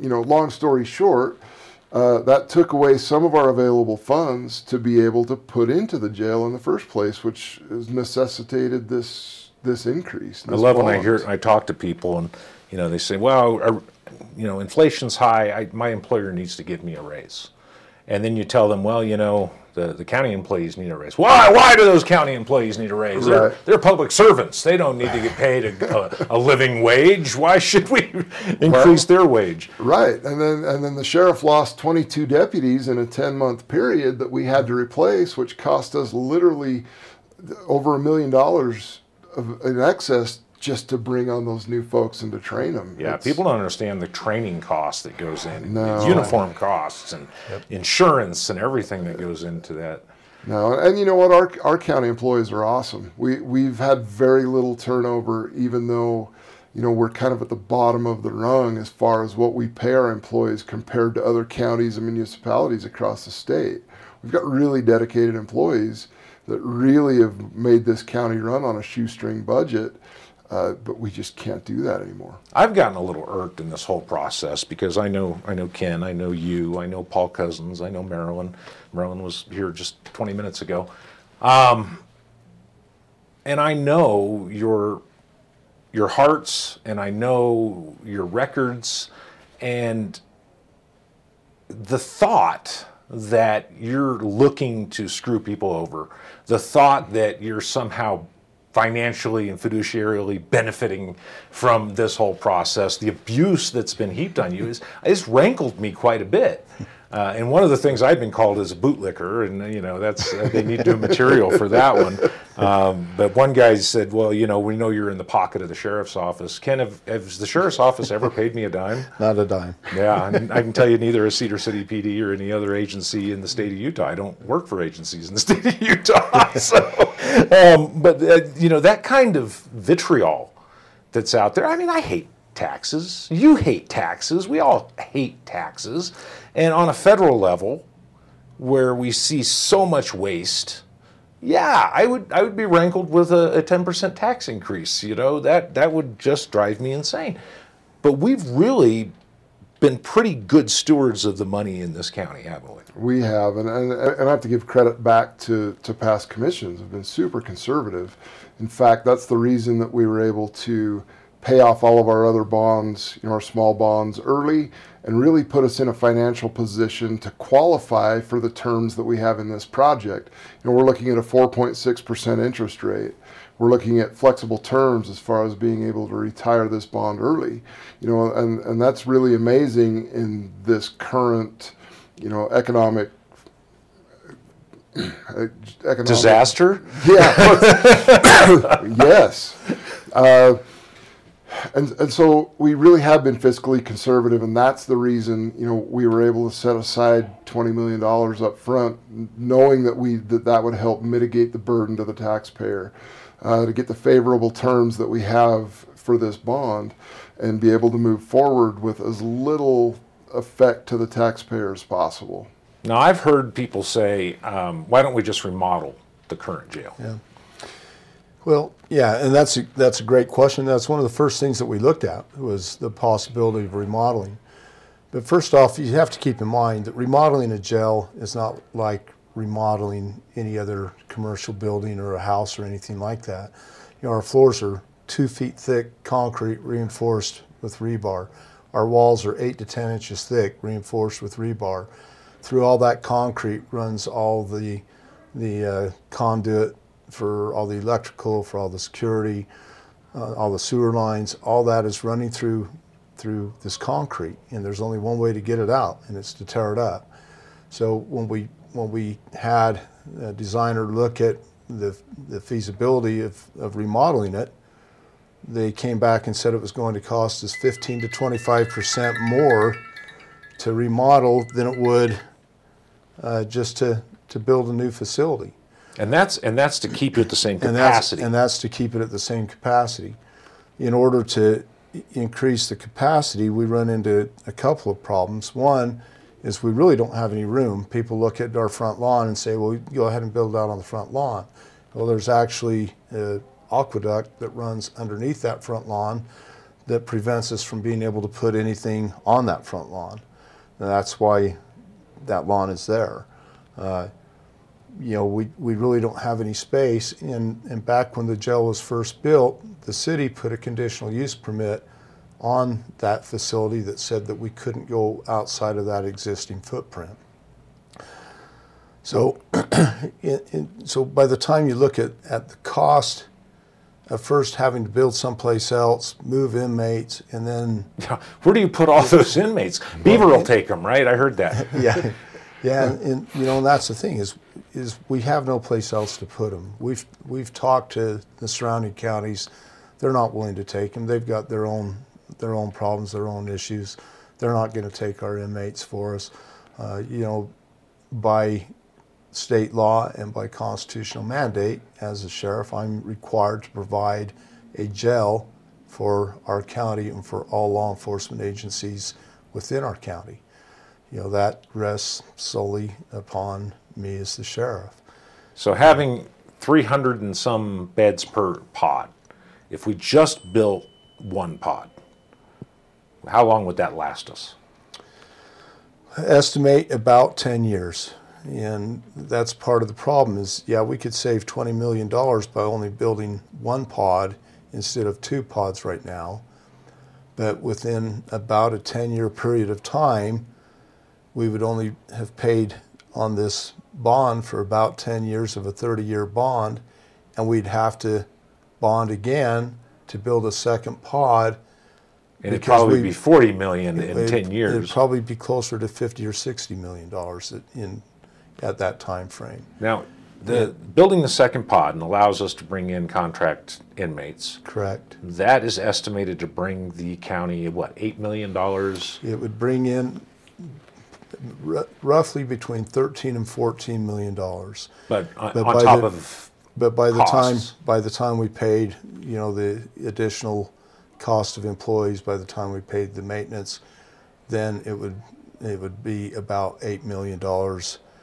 you know, long story short. Uh, that took away some of our available funds to be able to put into the jail in the first place, which has necessitated this this increase. I this love when I bond. hear I talk to people and you know they say, "Well, our, you know, inflation's high. I, my employer needs to give me a raise," and then you tell them, "Well, you know, the, the county employees need a raise. Why? Why do those county employees need a raise? They're, they're public servants. They don't need to get paid a, a, a living wage. Why should we *laughs* increase their wage?" Right, and then and then the sheriff lost 22 deputies in a 10 month period that we had to replace, which cost us literally over a million dollars of in excess just to bring on those new folks and to train them. Yeah, It's- people don't understand the training cost that goes in, No. uniform costs, and insurance, and everything that goes into that. No, and you know what? Our our county employees are awesome. We we've had very little turnover, even though, you know, we're kind of at the bottom of the rung as far as what we pay our employees compared to other counties and municipalities across the state. We've got really dedicated employees that really have made this county run on a shoestring budget, uh, but we just can't do that anymore. I've gotten a little irked in this whole process because I know I know Ken, I know you, I know Paul Cozzens, I know Marilyn. Marilyn was here just 20 minutes ago, um, and I know your your hearts, and I know your records, and the thought that you're looking to screw people over, the thought that you're somehow financially and fiduciarily benefiting from this whole process, the abuse that's been heaped on you is it's rankled me quite a bit. Uh, and one of the things I've been called is a bootlicker, and you know that's uh, they need new material for that one. Um, but one guy said, "Well, you know, we know you're in the pocket of the sheriff's office. Ken, have, has the sheriff's office ever paid me a dime?" Not a dime. Yeah, and I can tell you neither a Cedar City PD or any other agency in the state of Utah. I don't work for agencies in the *laughs* state of Utah. So, um, but uh, you know that kind of vitriol that's out there. I mean, I hate taxes. You hate taxes. We all hate taxes. And on a federal level, where we see so much waste, yeah, I would I would be rankled with a, a 10% tax increase. You know that that would just drive me insane. But we've really been pretty good stewards of the money in this county, haven't we? We have, and, and, and I have to give credit back to, to past commissions. Have been super conservative. In fact, that's the reason that we were able to pay off all of our other bonds, you know, our small bonds early, and really put us in a financial position to qualify for the terms that we have in this project. You know, we're looking at a 4.6% interest rate. We're looking at flexible terms as far as being able to retire this bond early. You know, and, and that's really amazing in this current, you know, economic economic Disaster? yeah. *laughs* yes. Uh, and and so we really have been fiscally conservative, and that's the reason you know we were able to set aside twenty million dollars up front, knowing that we that that would help mitigate the burden to the taxpayer, uh, to get the favorable terms that we have for this bond, and be able to move forward with as little effect to the taxpayer as possible. Now, I've heard people say, um, "Why don't we just remodel the current jail?" Yeah. Well, yeah, and that's a, that's a great question. That's one of the first things that we looked at was the possibility of remodeling. But first off, you have to keep in mind that remodeling a jail is not like remodeling any other commercial building or a house or anything like that. You know, our floors are two feet thick concrete reinforced with rebar. Our walls are eight to 10 inches thick, reinforced with rebar. Through all that concrete runs all the, the uh, conduit for all the electrical, for all the security, uh, all the sewer lines, all that is running through through this concrete, and there's only one way to get it out, and it's to tear it up. So when we when we had a designer look at the the feasibility of, of remodeling it, they came back and said it was going to cost us 15 to 25 percent more to remodel than it would uh, just to to build a new facility. And that's and that's to keep it at the same And that's, capacity. and that's to keep it at the same capacity. In order to increase the capacity, we run into a couple of problems. One is we really don't have any room. People look at our front lawn and say, well, go ahead and build out on the front lawn. Well, there's actually an aqueduct that runs underneath that front lawn that prevents us from being able to put anything on that front lawn. And that's why that lawn is there uh, you know, we, we really don't have any space. And, and back when the jail was first built, the city put a conditional use permit on that facility that said that we couldn't go outside of that existing footprint. So, *clears throat* in, in, so by the time you look at, at the cost of first having to build someplace else, move inmates, and then *laughs* Where do you put all *laughs* those inmates? Beaver will take them, right? I heard that. *laughs* yeah, yeah, and, and you know, and that's the thing is, is we have no place else to put them. We've we've talked to the surrounding counties; they're not willing to take them. They've got their own their own problems, their own issues. They're not going to take our inmates for us. Uh, you know, by state law and by constitutional mandate, as a sheriff, I'm required to provide a jail for our county and for all law enforcement agencies within our county you know, that rests solely upon me as the sheriff. So having 300 and some beds per pod, if we just built one pod, how long would that last us? Estimate about 10 years. And that's part of the problem is, yeah, we could save $20 million by only building one pod instead of two pods right now. But within about a 10 year period of time, we would only have paid on this bond for about 10 years of a 30 year bond, and we'd have to bond again to build a second pod. And it'd probably be 40 million in It'd- 10 It'd probably be closer to 50 or 60 million dollars at- in, at that time frame. Now, the building the second pod and allows us to bring in contract inmates. Correct. That is estimated to bring the county what eight million dollars. It would bring in r- roughly between 13 and 14 million dollars. But on, But on by top the- of But by the time, by the time we paid, you know, the additional cost of employees, by the time we paid the maintenance, then it would, it would be about $8 million.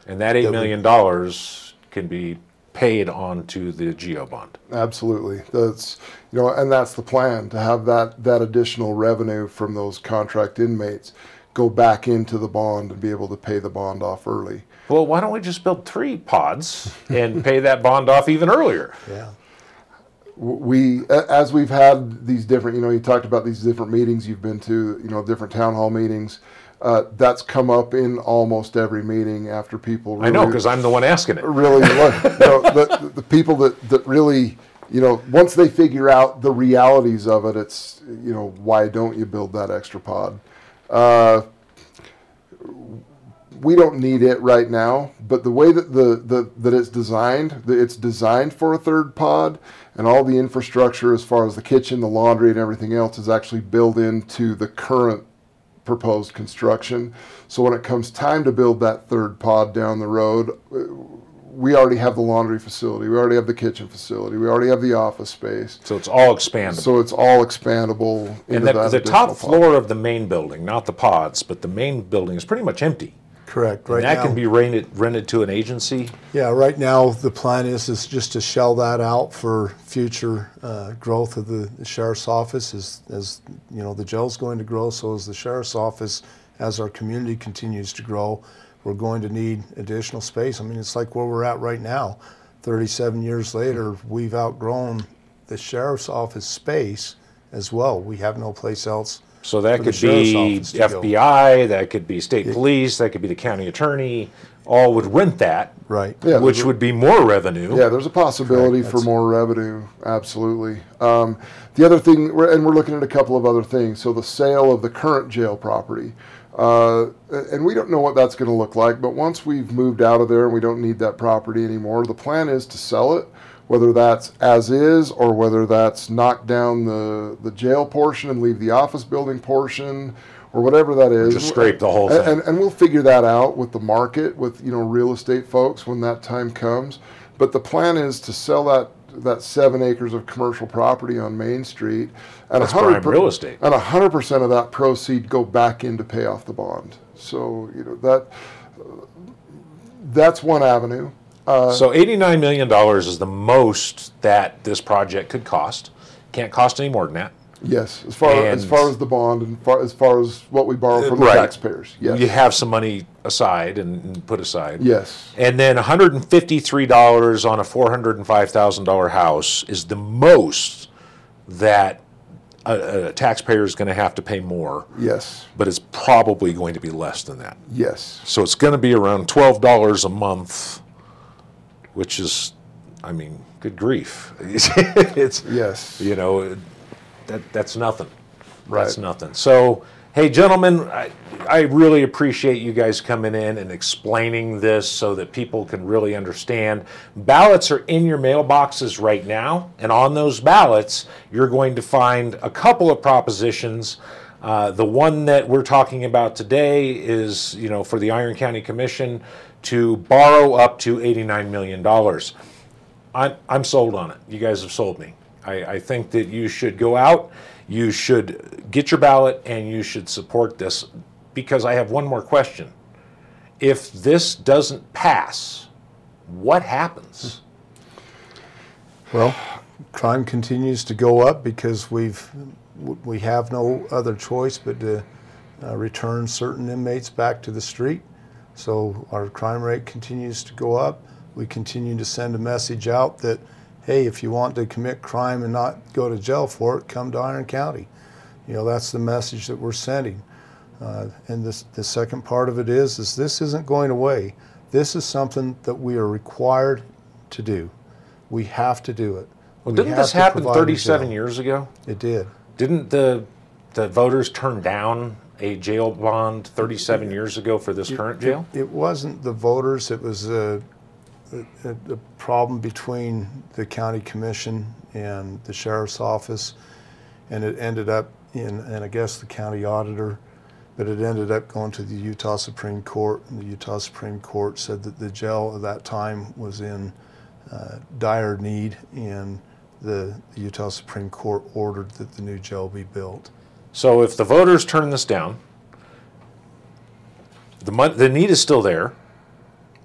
and that eight that million dollars can be paid onto the GO bond. Absolutely. That's you know, and that's the plan to have that that additional revenue from those contract inmates go back into the bond and be able to pay the bond off early. Well, why don't we just build three pods and *laughs* pay that bond off even earlier? Yeah. we as we've had these different you know you talked about these different meetings you've been to you know different town hall meetings uh, that's come up in almost every meeting after people really, I know because I'm the one asking it. really look, you know, the, the people that, that really you know once they figure out the realities of it it's you know why don't you build that extra pod uh, we don't need it right now, but the way that the, the that it's designed, it's designed for a third pod, and all the infrastructure as far as the kitchen, the laundry, and everything else is actually built into the current proposed construction. So when it comes time to build that third pod down the road, we already have the laundry facility, we already have the kitchen facility, we already have the office space. So it's all expandable. So it's all expandable. and into the, that the top pod. floor of the main building, not the pods, but the main building is pretty much empty. Correct. Right and that now, can be rented rented to an agency. yeah. Right now, the plan is is just to shell that out for future uh, growth of the, the sheriff's office. As as you know, the jail's going to grow, so is the sheriff's office. As our community continues to grow, we're going to need additional space. I mean, it's like where we're at right now. 37 years later, we've outgrown the sheriff's office space as well. We have no place else. So that for could sheriff's be office to go. FBI, that could be state police, that could be the county attorney. All would rent that, Right. Yeah, which would be more revenue. Yeah, there's a possibility for more revenue. Absolutely. Um, the other thing, and we're looking at a couple of other things. So the sale of the current jail property, uh, and we don't know what that's going to look like. But once we've moved out of there and we don't need that property anymore, the plan is to sell it. Whether that's as is or whether that's knock down the, the jail portion and leave the office building portion or whatever that is. just scrape the whole And- thing. And, and we'll figure that out with the market, with you know real estate folks when that time comes. But the plan is to sell that that seven acres of commercial property on Main Street, and That's 100 prime real estate. and hundred percent of that proceed go back in to pay off the bond. So you know that that's one avenue. Uh, So $89 million is the most that this project could cost. Can't cost any more than that. Yes, as far as far as the bond and far, as far as what we borrow from Right. the taxpayers. Yes. You have some money aside and, and put aside. Yes. And then $153 on a $405,000 house is the most that a, a taxpayer is going to have to pay more, Yes. but it's probably going to be less than that. Yes. So it's going to be around $12 a month, which is, I mean, good grief. *laughs* it's, Yes. you know, that, that's nothing. That's nothing. So, hey, gentlemen, I, I really appreciate you guys coming in and explaining this so that people can really understand. Ballots are in your mailboxes right now, and on those ballots, you're going to find a couple of propositions. Uh, the one that we're talking about today is, you know, for the Iron County Commission to borrow up to $89 million. I'm, I'm sold on it. You guys have sold me. I, I think that you should go out, you should get your ballot, and you should support this because I have one more question. If this doesn't pass, what happens? Well, crime continues to go up because we've we have no other choice but to uh, return certain inmates back to the street. So our crime rate continues to go up. We continue to send a message out that, hey, if you want to commit crime and not go to jail for it, come to Iron County. You know, that's the message that we're sending. Uh, and this, the second part of it is, is this isn't going away. This is something that we are required to do. We have to do it. Well, We didn't this happen 37 years ago? It did. Didn't the the voters turn down a jail bond 37 years ago for this current jail? It wasn't the voters, it was a, a, a problem between the county commission and the sheriff's office. And it ended up in, and I guess the county auditor, but it ended up going to the Utah Supreme Court. And the Utah Supreme Court said that the jail at that time was in uh, dire need and the, the Utah Supreme Court ordered that the new jail be built. So if the voters turn this down, the the need is still there.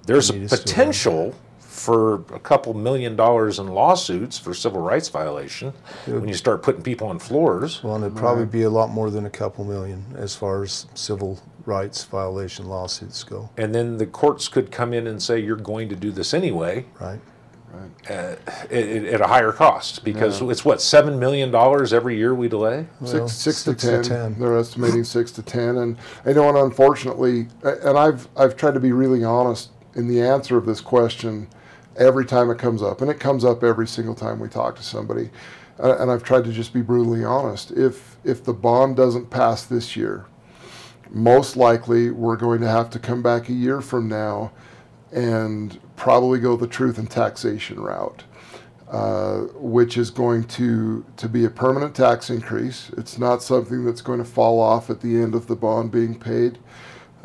There's a need is still there. potential for a couple million dollars in lawsuits for civil rights violation when you start putting people on floors. Well, and it'd probably be a lot more than a couple million as far as civil rights violation lawsuits go, And then the courts could come in and say you're going to do this anyway right? at, uh, at a higher cost because it's what seven million dollars every year we delay. Well, six, six, six to, to 10. 10. They're estimating six to ten, and I know, and unfortunately, and I've I've tried to be really honest in the answer of this question every time it comes up, and it comes up every single time we talk to somebody, uh, and I've tried to just be brutally honest. If if the bond doesn't pass this year, most likely we're going to have to come back a year from now and probably go the truth and taxation route. Uh, which is going to, to be a permanent tax increase. It's not something that's going to fall off at the end of the bond being paid.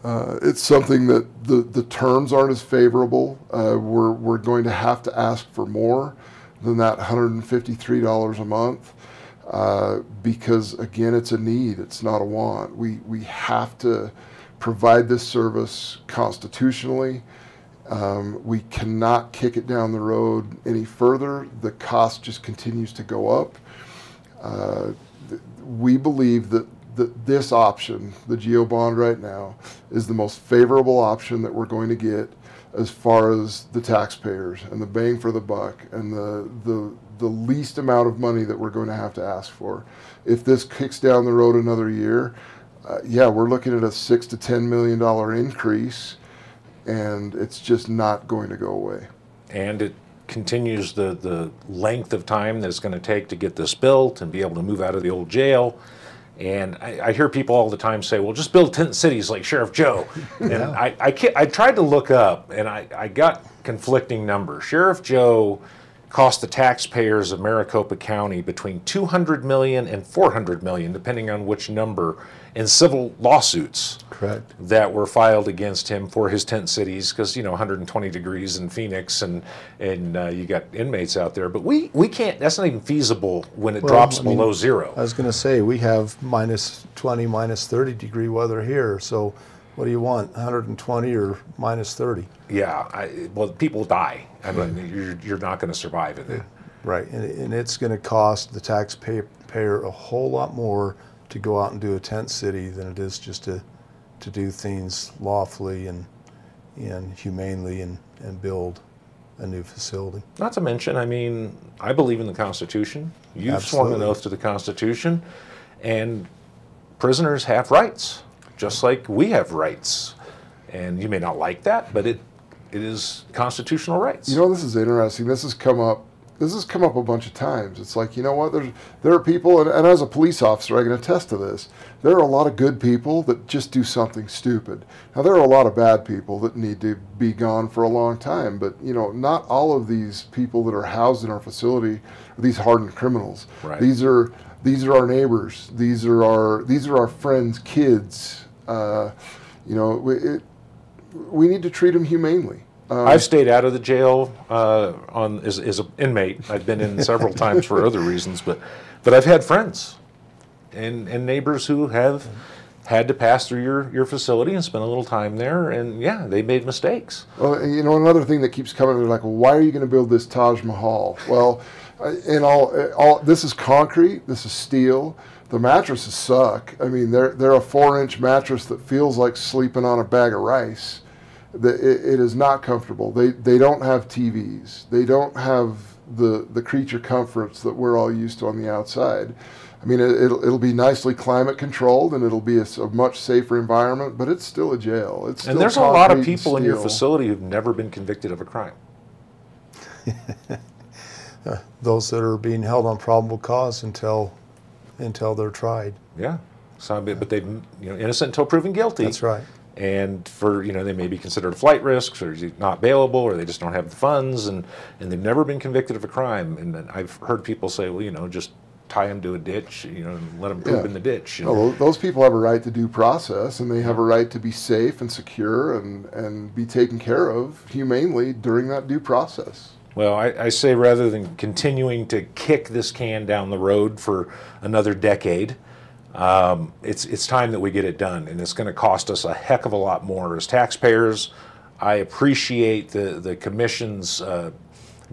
Uh, it's something that the, the terms aren't as favorable. Uh, we're, we're going to have to ask for more than that $153 a month uh, because, again, it's a need, it's not a want. We, we have to provide this service constitutionally. Um, we cannot kick it down the road any further. The cost just continues to go up. Uh, we believe that, that this option, the GO bond right now, is the most favorable option that we're going to get as far as the taxpayers and the bang for the buck and the, the, the least amount of money that we're going to have to ask for. If this kicks down the road another year, uh, yeah, we're looking at a six to ten million dollar increase and it's just not going to go away. And it continues the, the length of time that it's going to take to get this built and be able to move out of the old jail. And I, I hear people all the time say, well, just build tent cities like Sheriff Joe. *laughs* And I, I, I tried to look up and I, I got conflicting numbers. Sheriff Joe cost the taxpayers of Maricopa County between 200 million and 400 million, depending on which number, in civil lawsuits Correct. that were filed against him for his tent cities because you know 120 degrees in Phoenix and and uh, you got inmates out there but we we can't that's not even feasible when it Well, drops I mean, below zero I was going to say, we have minus 20, minus 30 degree weather here. So what do you want, 120 or minus 30? yeah I, well people die I mean you're, you're not going to survive in it Right. And, and it's going to cost the taxpayer a whole lot more to go out and do a tent city than it is just to, to do things lawfully and, and humanely and, and build a new facility. not to mention I mean I believe in the Constitution you've sworn an oath to the Constitution and prisoners have rights just like we have rights and you may not like that but it it is constitutional rights You know, this is interesting. This has come up. This has come up a bunch of times. It's like you know what? There's there are people, and, and as a police officer, I can attest to this. There are a lot of good people that just do something stupid. Now there are a lot of bad people that need to be gone for a long time. But you know, not all of these people that are housed in our facility are these hardened criminals. Right. These are these are our neighbors. These are our these are our friends' kids. Uh, you know, we- it, we need to treat them humanely. Um, I've stayed out of the jail uh, on as, as an inmate. I've been in several *laughs* times for other reasons, but but I've had friends and and neighbors who have had to pass through your your facility and spend a little time there, and yeah, they made mistakes. Well, you know, another thing that keeps coming, they're like, well, why are you going to build this Taj Mahal? Well, in all, all, this is concrete, this is steel. The mattresses suck. I mean, they're, they're a four inch mattress that feels like sleeping on a bag of rice. The, it, it is not comfortable. They, they don't have TVs. They don't have the, the creature comforts that we're all used to on the outside. I mean, it, it'll, it'll be nicely climate controlled and it'll be a much safer environment, but it's still a jail. It's still And there's a lot of people in your facility who've never been convicted of a crime. *laughs* Uh, those that are being held on probable cause until, until they're tried. Yeah, some but they've you know innocent until proven guilty. That's right. And for you know they may be considered flight risks or not bailable or they just don't have the funds and and they've never been convicted of a crime and then I've heard people say well you know just tie them to a ditch you know and let them poop Yeah. in the ditch No, tho- those people have a right to due process, and they have a right to be safe and secure and, and be taken care of humanely during that due process. well I, I say rather than continuing to kick this can down the road for another decade um, it's it's time that we get it done and it's going to cost us a heck of a lot more as taxpayers I appreciate the the commission's uh,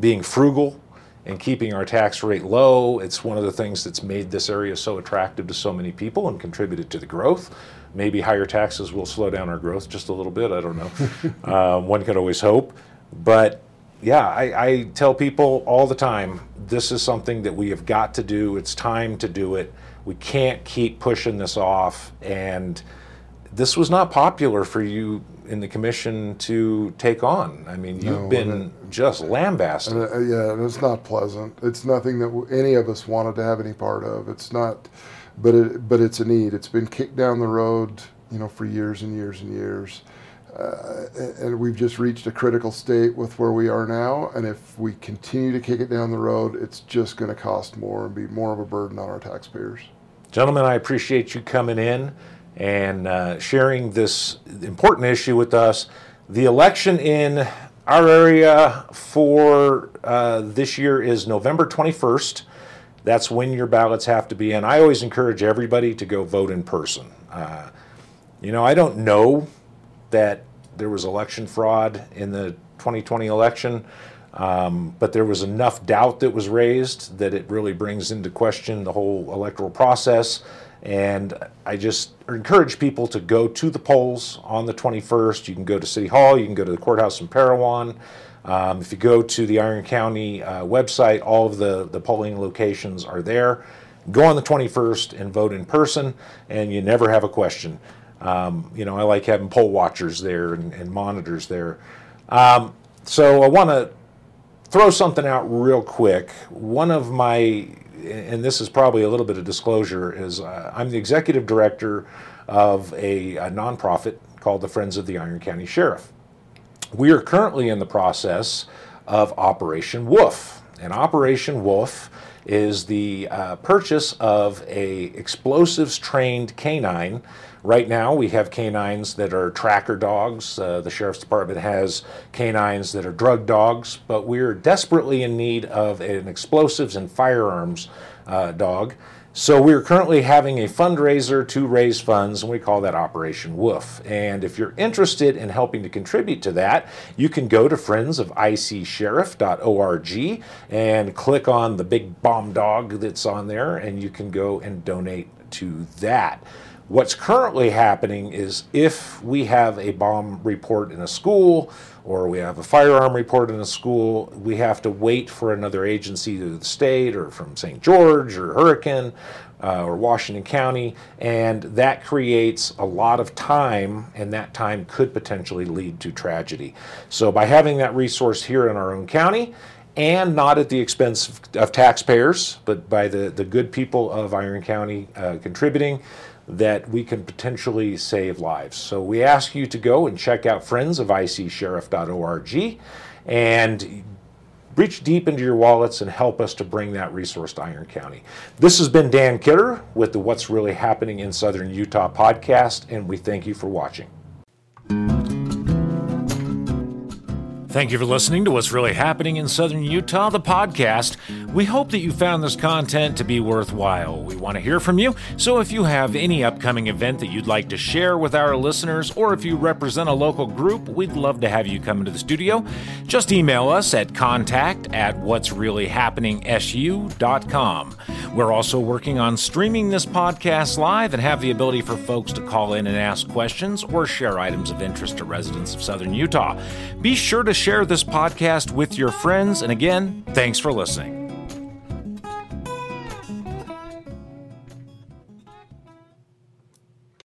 being frugal and keeping our tax rate low. It's one of the things that's made this area so attractive to so many people and contributed to the growth. Maybe higher taxes will slow down our growth just a little bit. I don't know. *laughs* uh, one could always hope. But yeah, I, I tell people all the time this is something that we have got to do. It's time to do it. We can't keep pushing this off. And this was not popular for you in the commission to take on. I mean, you've No, been and just lambasted. And, uh, yeah, and it's not pleasant. It's nothing that any of us wanted to have any part of. It's not, but it, but it's a need. It's been kicked down the road you know, for years and years and years. Uh, and we've just reached a critical state with where we are now. And if we continue to kick it down the road, it's just going to cost more and be more of a burden on our taxpayers. Gentlemen, I appreciate you coming in and uh, sharing this important issue with us. The election in our area for uh, this year is November 21st. That's when your ballots have to be in. I always encourage everybody to go vote in person. Uh, you know, I don't know that there was election fraud in the 2020 election, um, but there was enough doubt that was raised that it really brings into question the whole electoral process. And I just encourage people to go to the polls on the 21st. You can go to City Hall, you can go to the courthouse in Parowan. Um, if you go to the Iron County uh, website, all of the, the polling locations are there. Go on the 21st and vote in person, and you never have a question. Um, you know, I like having poll watchers there and, and monitors there. Um, so I want to throw something out real quick. One of my and this is probably a little bit of disclosure, is uh, I'm the executive director of a, a nonprofit called the Friends of the Iron County Sheriff. We are currently in the process of Operation Wolf. And Operation Wolf is the uh, purchase of a explosives trained canine Right now, we have canines that are tracker dogs. Uh, the sheriff's department has canines that are drug dogs, but we're desperately in need of an explosives and firearms uh, dog. So we're currently having a fundraiser to raise funds, and we call that Operation Woof. And if you're interested in helping to contribute to that, you can go to friendsoficsheriff.org and click on the big bomb dog that's on there, and you can go and donate to that. What's currently happening is if we have a bomb report in a school or we have a firearm report in a school, we have to wait for another agency to the state or from St. George or Hurricane uh, or Washington County, and that creates a lot of time, and that time could potentially lead to tragedy. So, by having that resource here in our own county, and not at the expense of, of taxpayers, but by the, the good people of Iron County uh, contributing, that we can potentially save lives. So we ask you to go and check out friendsoficsheriff.org and reach deep into your wallets and help us to bring that resource to Iron County. This has been Dan Kidder with the What's Really Happening in Southern Utah podcast, and we thank you for watching. Thank you for listening to What's Really Happening in Southern Utah, the podcast. We hope that you found this content to be worthwhile. We want to hear from you, so if you have any upcoming event that you'd like to share with our listeners, or if you represent a local group, we'd love to have you come into the studio. Just email us at contact at what's really happening su.com. We're also working on streaming this podcast live and have the ability for folks to call in and ask questions or share items of interest to residents of Southern Utah. Be sure to share this podcast with your friends. And again, thanks for listening.